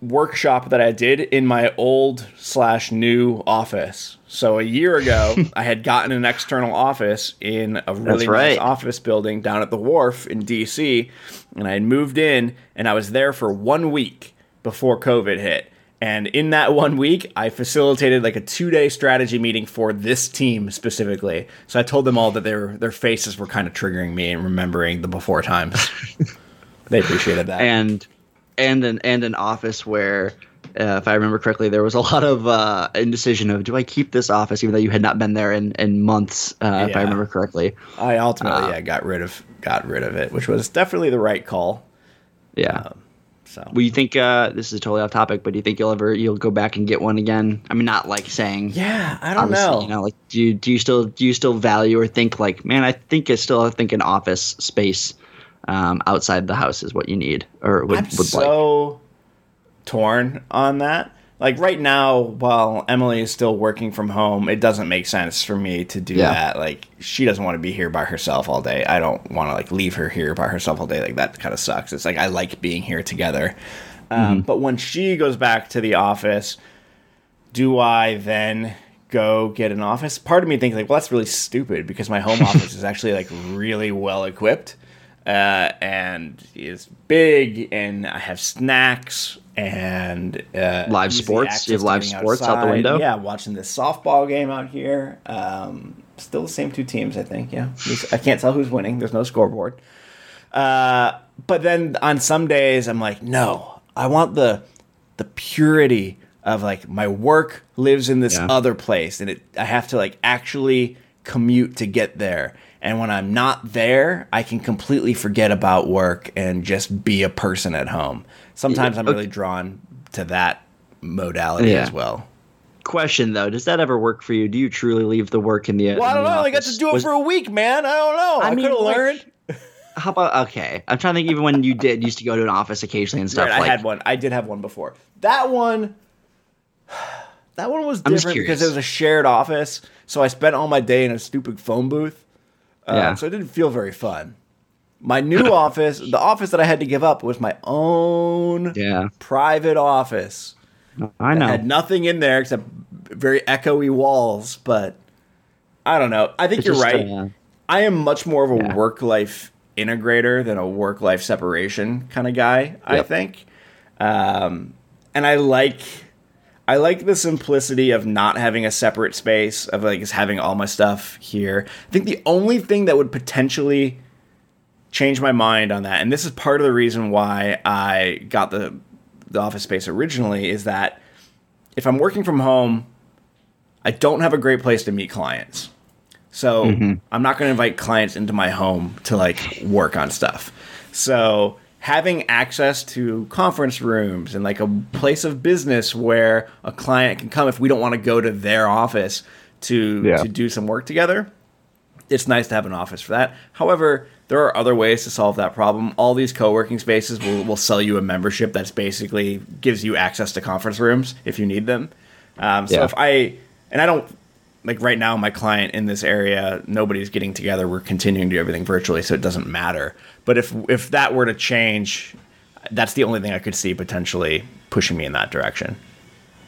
workshop that I did in my old slash new office. So a year ago, I had gotten an external office in a really right. nice office building down at the wharf in DC, and I had moved in, and I was there for one week before COVID hit. And in that one week, I facilitated like a two day strategy meeting for this team specifically. So I told them all that their their faces were kind of triggering me and remembering the before times. they appreciated that. And and an and an office where uh, if I remember correctly, there was a lot of uh, indecision of do I keep this office even though you had not been there in, in months, uh, yeah. if I remember correctly. I ultimately uh, yeah got rid of got rid of it, which was definitely the right call. Yeah. Um, so, well, you think uh, this is totally off topic, but do you think you'll ever you'll go back and get one again? I mean, not like saying, yeah, I don't know. You know, like do you do you still do you still value or think like, man, I think it's still I think an office space um, outside the house is what you need or would, I'm would so like. torn on that. Like right now while emily is still working from home it doesn't make sense for me to do yeah. that. Like she doesn't want to be here by herself all day. I don't want to like leave her here by herself all day. Like that kind of sucks. It's like i like being here together. Um, mm-hmm. but when she goes back to the office do i then go get an office? Part of me thinks like well that's really stupid because my home office is actually like really well equipped uh, and is big, and I have snacks and uh, live sports. You have live sports outside. out the window. Yeah, watching this softball game out here. Um, still the same two teams, I think. Yeah, I can't tell who's winning. There's no scoreboard. Uh, but then on some days, I'm like, no, I want the the purity of like my work lives in this yeah. other place, and it I have to like actually commute to get there and when I'm not there, I can completely forget about work and just be a person at home. Sometimes I'm really drawn to that modality yeah. as well. Question though, does that ever work for you? Do you truly leave the work in the? Well, I don't know. Office? I got to do it Was, for a week, man. I don't know. I, I could have like, learned. How about okay? I'm trying to think. Even when you did used to go to an office occasionally and stuff. Right, like, I had one. I did have one before. That one. That one was different because it was a shared office. So I spent all my day in a stupid phone booth. Um, yeah. So it didn't feel very fun. My new office, the office that I had to give up, was my own yeah. private office. I know. had nothing in there except very echoey walls, but I don't know. I think it's you're just, right. Uh, I am much more of a yeah. work life integrator than a work life separation kind of guy. Yep. I think, um, and I like I like the simplicity of not having a separate space of like just having all my stuff here. I think the only thing that would potentially change my mind on that, and this is part of the reason why I got the the office space originally, is that if I'm working from home, I don't have a great place to meet clients. So mm-hmm. I'm not going to invite clients into my home to like work on stuff. So having access to conference rooms and like a place of business where a client can come if we don't want to go to their office to Yeah. to do some work together it's nice to have an office for that. However, there are other ways to solve that problem. All these co-working spaces will, will sell you a membership that's basically gives you access to conference rooms if you need them. Um, so Yeah. if I and I don't like right now, my client in this area, nobody's getting together. We're continuing to do everything virtually, so it doesn't matter. But if if that were to change, that's the only thing I could see potentially pushing me in that direction.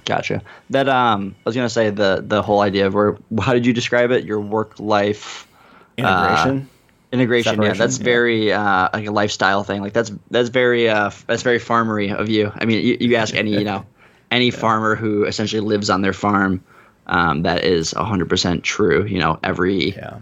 Gotcha. That um, I was gonna say the the whole idea of where how did you describe it? Your work life Integration. integration. Separation, yeah, that's yeah. very uh, like a lifestyle thing. Like that's that's very uh, that's very farmery of you. I mean, you, you ask any you know any farmer who essentially lives on their farm. Um, that is 100% true. You know, every yeah.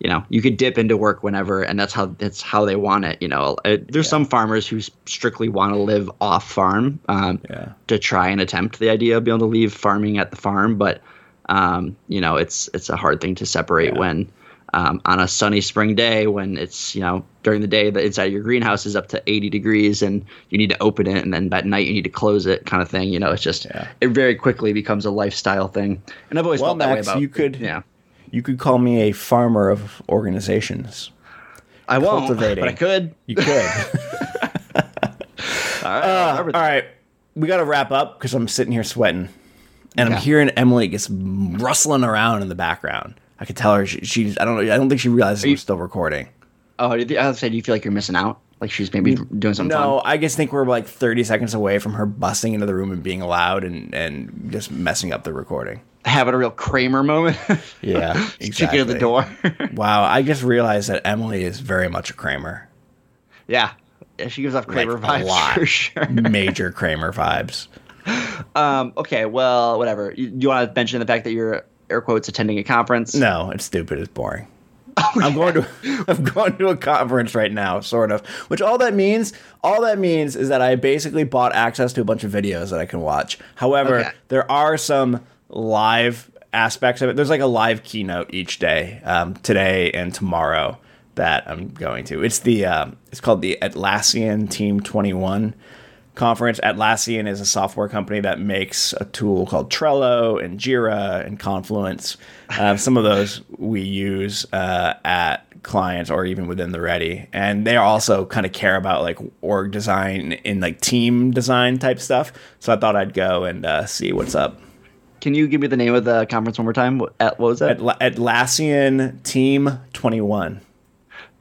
you know you could dip into work whenever and that's how that's how they want it you know Uh, there's some farmers who strictly want to live off farm um, Yeah. to try and attempt the idea of being able to leave farming at the farm but um, you know it's it's a hard thing to separate Yeah. when um, on a sunny spring day when it's you know during the day the inside of your greenhouse is up to 80 degrees and you need to open it. And then at night you need to close it kind of thing. You know it's just Yeah. it very quickly becomes a lifestyle thing. And i've always Well, felt that way about you could yeah. you could call me a farmer of organizations. i won't but i could. You could. all right, Uh, all right, we got to wrap up because I'm sitting here sweating, and I'm hearing Emily gets rustling around in the background. I could tell her she, she's. I don't. know. I don't think she realizes we're still recording. Oh, do I was saying, do you feel like you're missing out? Like she's maybe doing something No, fun? I just think we're like 30 seconds away from her busting into the room and being loud and and just messing up the recording. Having a real Kramer moment. Yeah, Kicking at the door. wow, I just realized that Emily is very much a Kramer. yeah. yeah. She gives off Kramer Like, a vibes lot. for sure. Major Kramer vibes. Um, okay, well, whatever. You, you want to mention the fact that you're air quotes attending a conference? No, it's stupid. It's boring. I'm going to I'm going to a conference right now, sort of. Which all that means, all that means is that I basically bought access to a bunch of videos that I can watch. However, Okay. there are some live aspects of it. There's like a live keynote each day, um, today and tomorrow that I'm going to. It's the um, it's called the Atlassian Team 21 conference. Atlassian is a software company that makes a tool called Trello and Jira and Confluence. Uh, some of those we use uh, at clients or even within the Ready, and they also kind of care about like org design in like team design type stuff. So I thought I'd go and uh, see what's up. Can you give me the name of the conference one more time? What, at, what was that? Atla- Atlassian Team 21.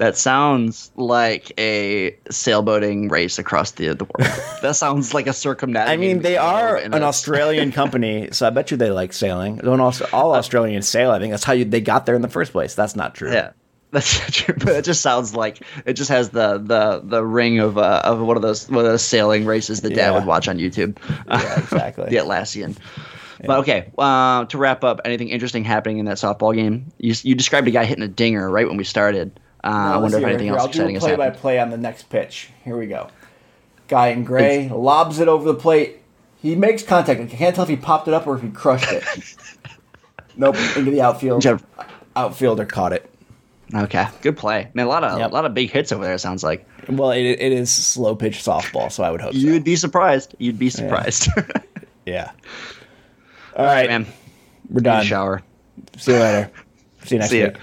That sounds like a sailboating race across the, the world. that sounds like a circumnavigation. I mean, they are an a- Australian company, so I bet you they like sailing. Don't also all Australians sail. I think that's how you, they got there in the first place. That's not true. Yeah. That's true, but it just sounds like it just has the the the ring of uh, of one of those one of those sailing races that Dad Yeah. would watch on YouTube. Yeah, exactly. the Atlassian. But okay, uh, to wrap up, anything interesting happening in that softball game? You, you described a guy hitting a dinger right when we started. Uh, I wonder if anything else I'll exciting a has Play by play on the next pitch. Here we go. Guy in gray lobs it over the plate. He makes contact. I can't tell if he popped it up or if he crushed it. nope, into the outfield. Jeff- Outfielder caught it. Okay, good play. Man, a lot of Yep. a lot of big hits over there. It sounds like Well, it, it is slow pitch softball, so I would hope you'd be surprised. You'd be surprised. Yeah. All right, Man, we're done. shower. See you later. See you next See ya. week.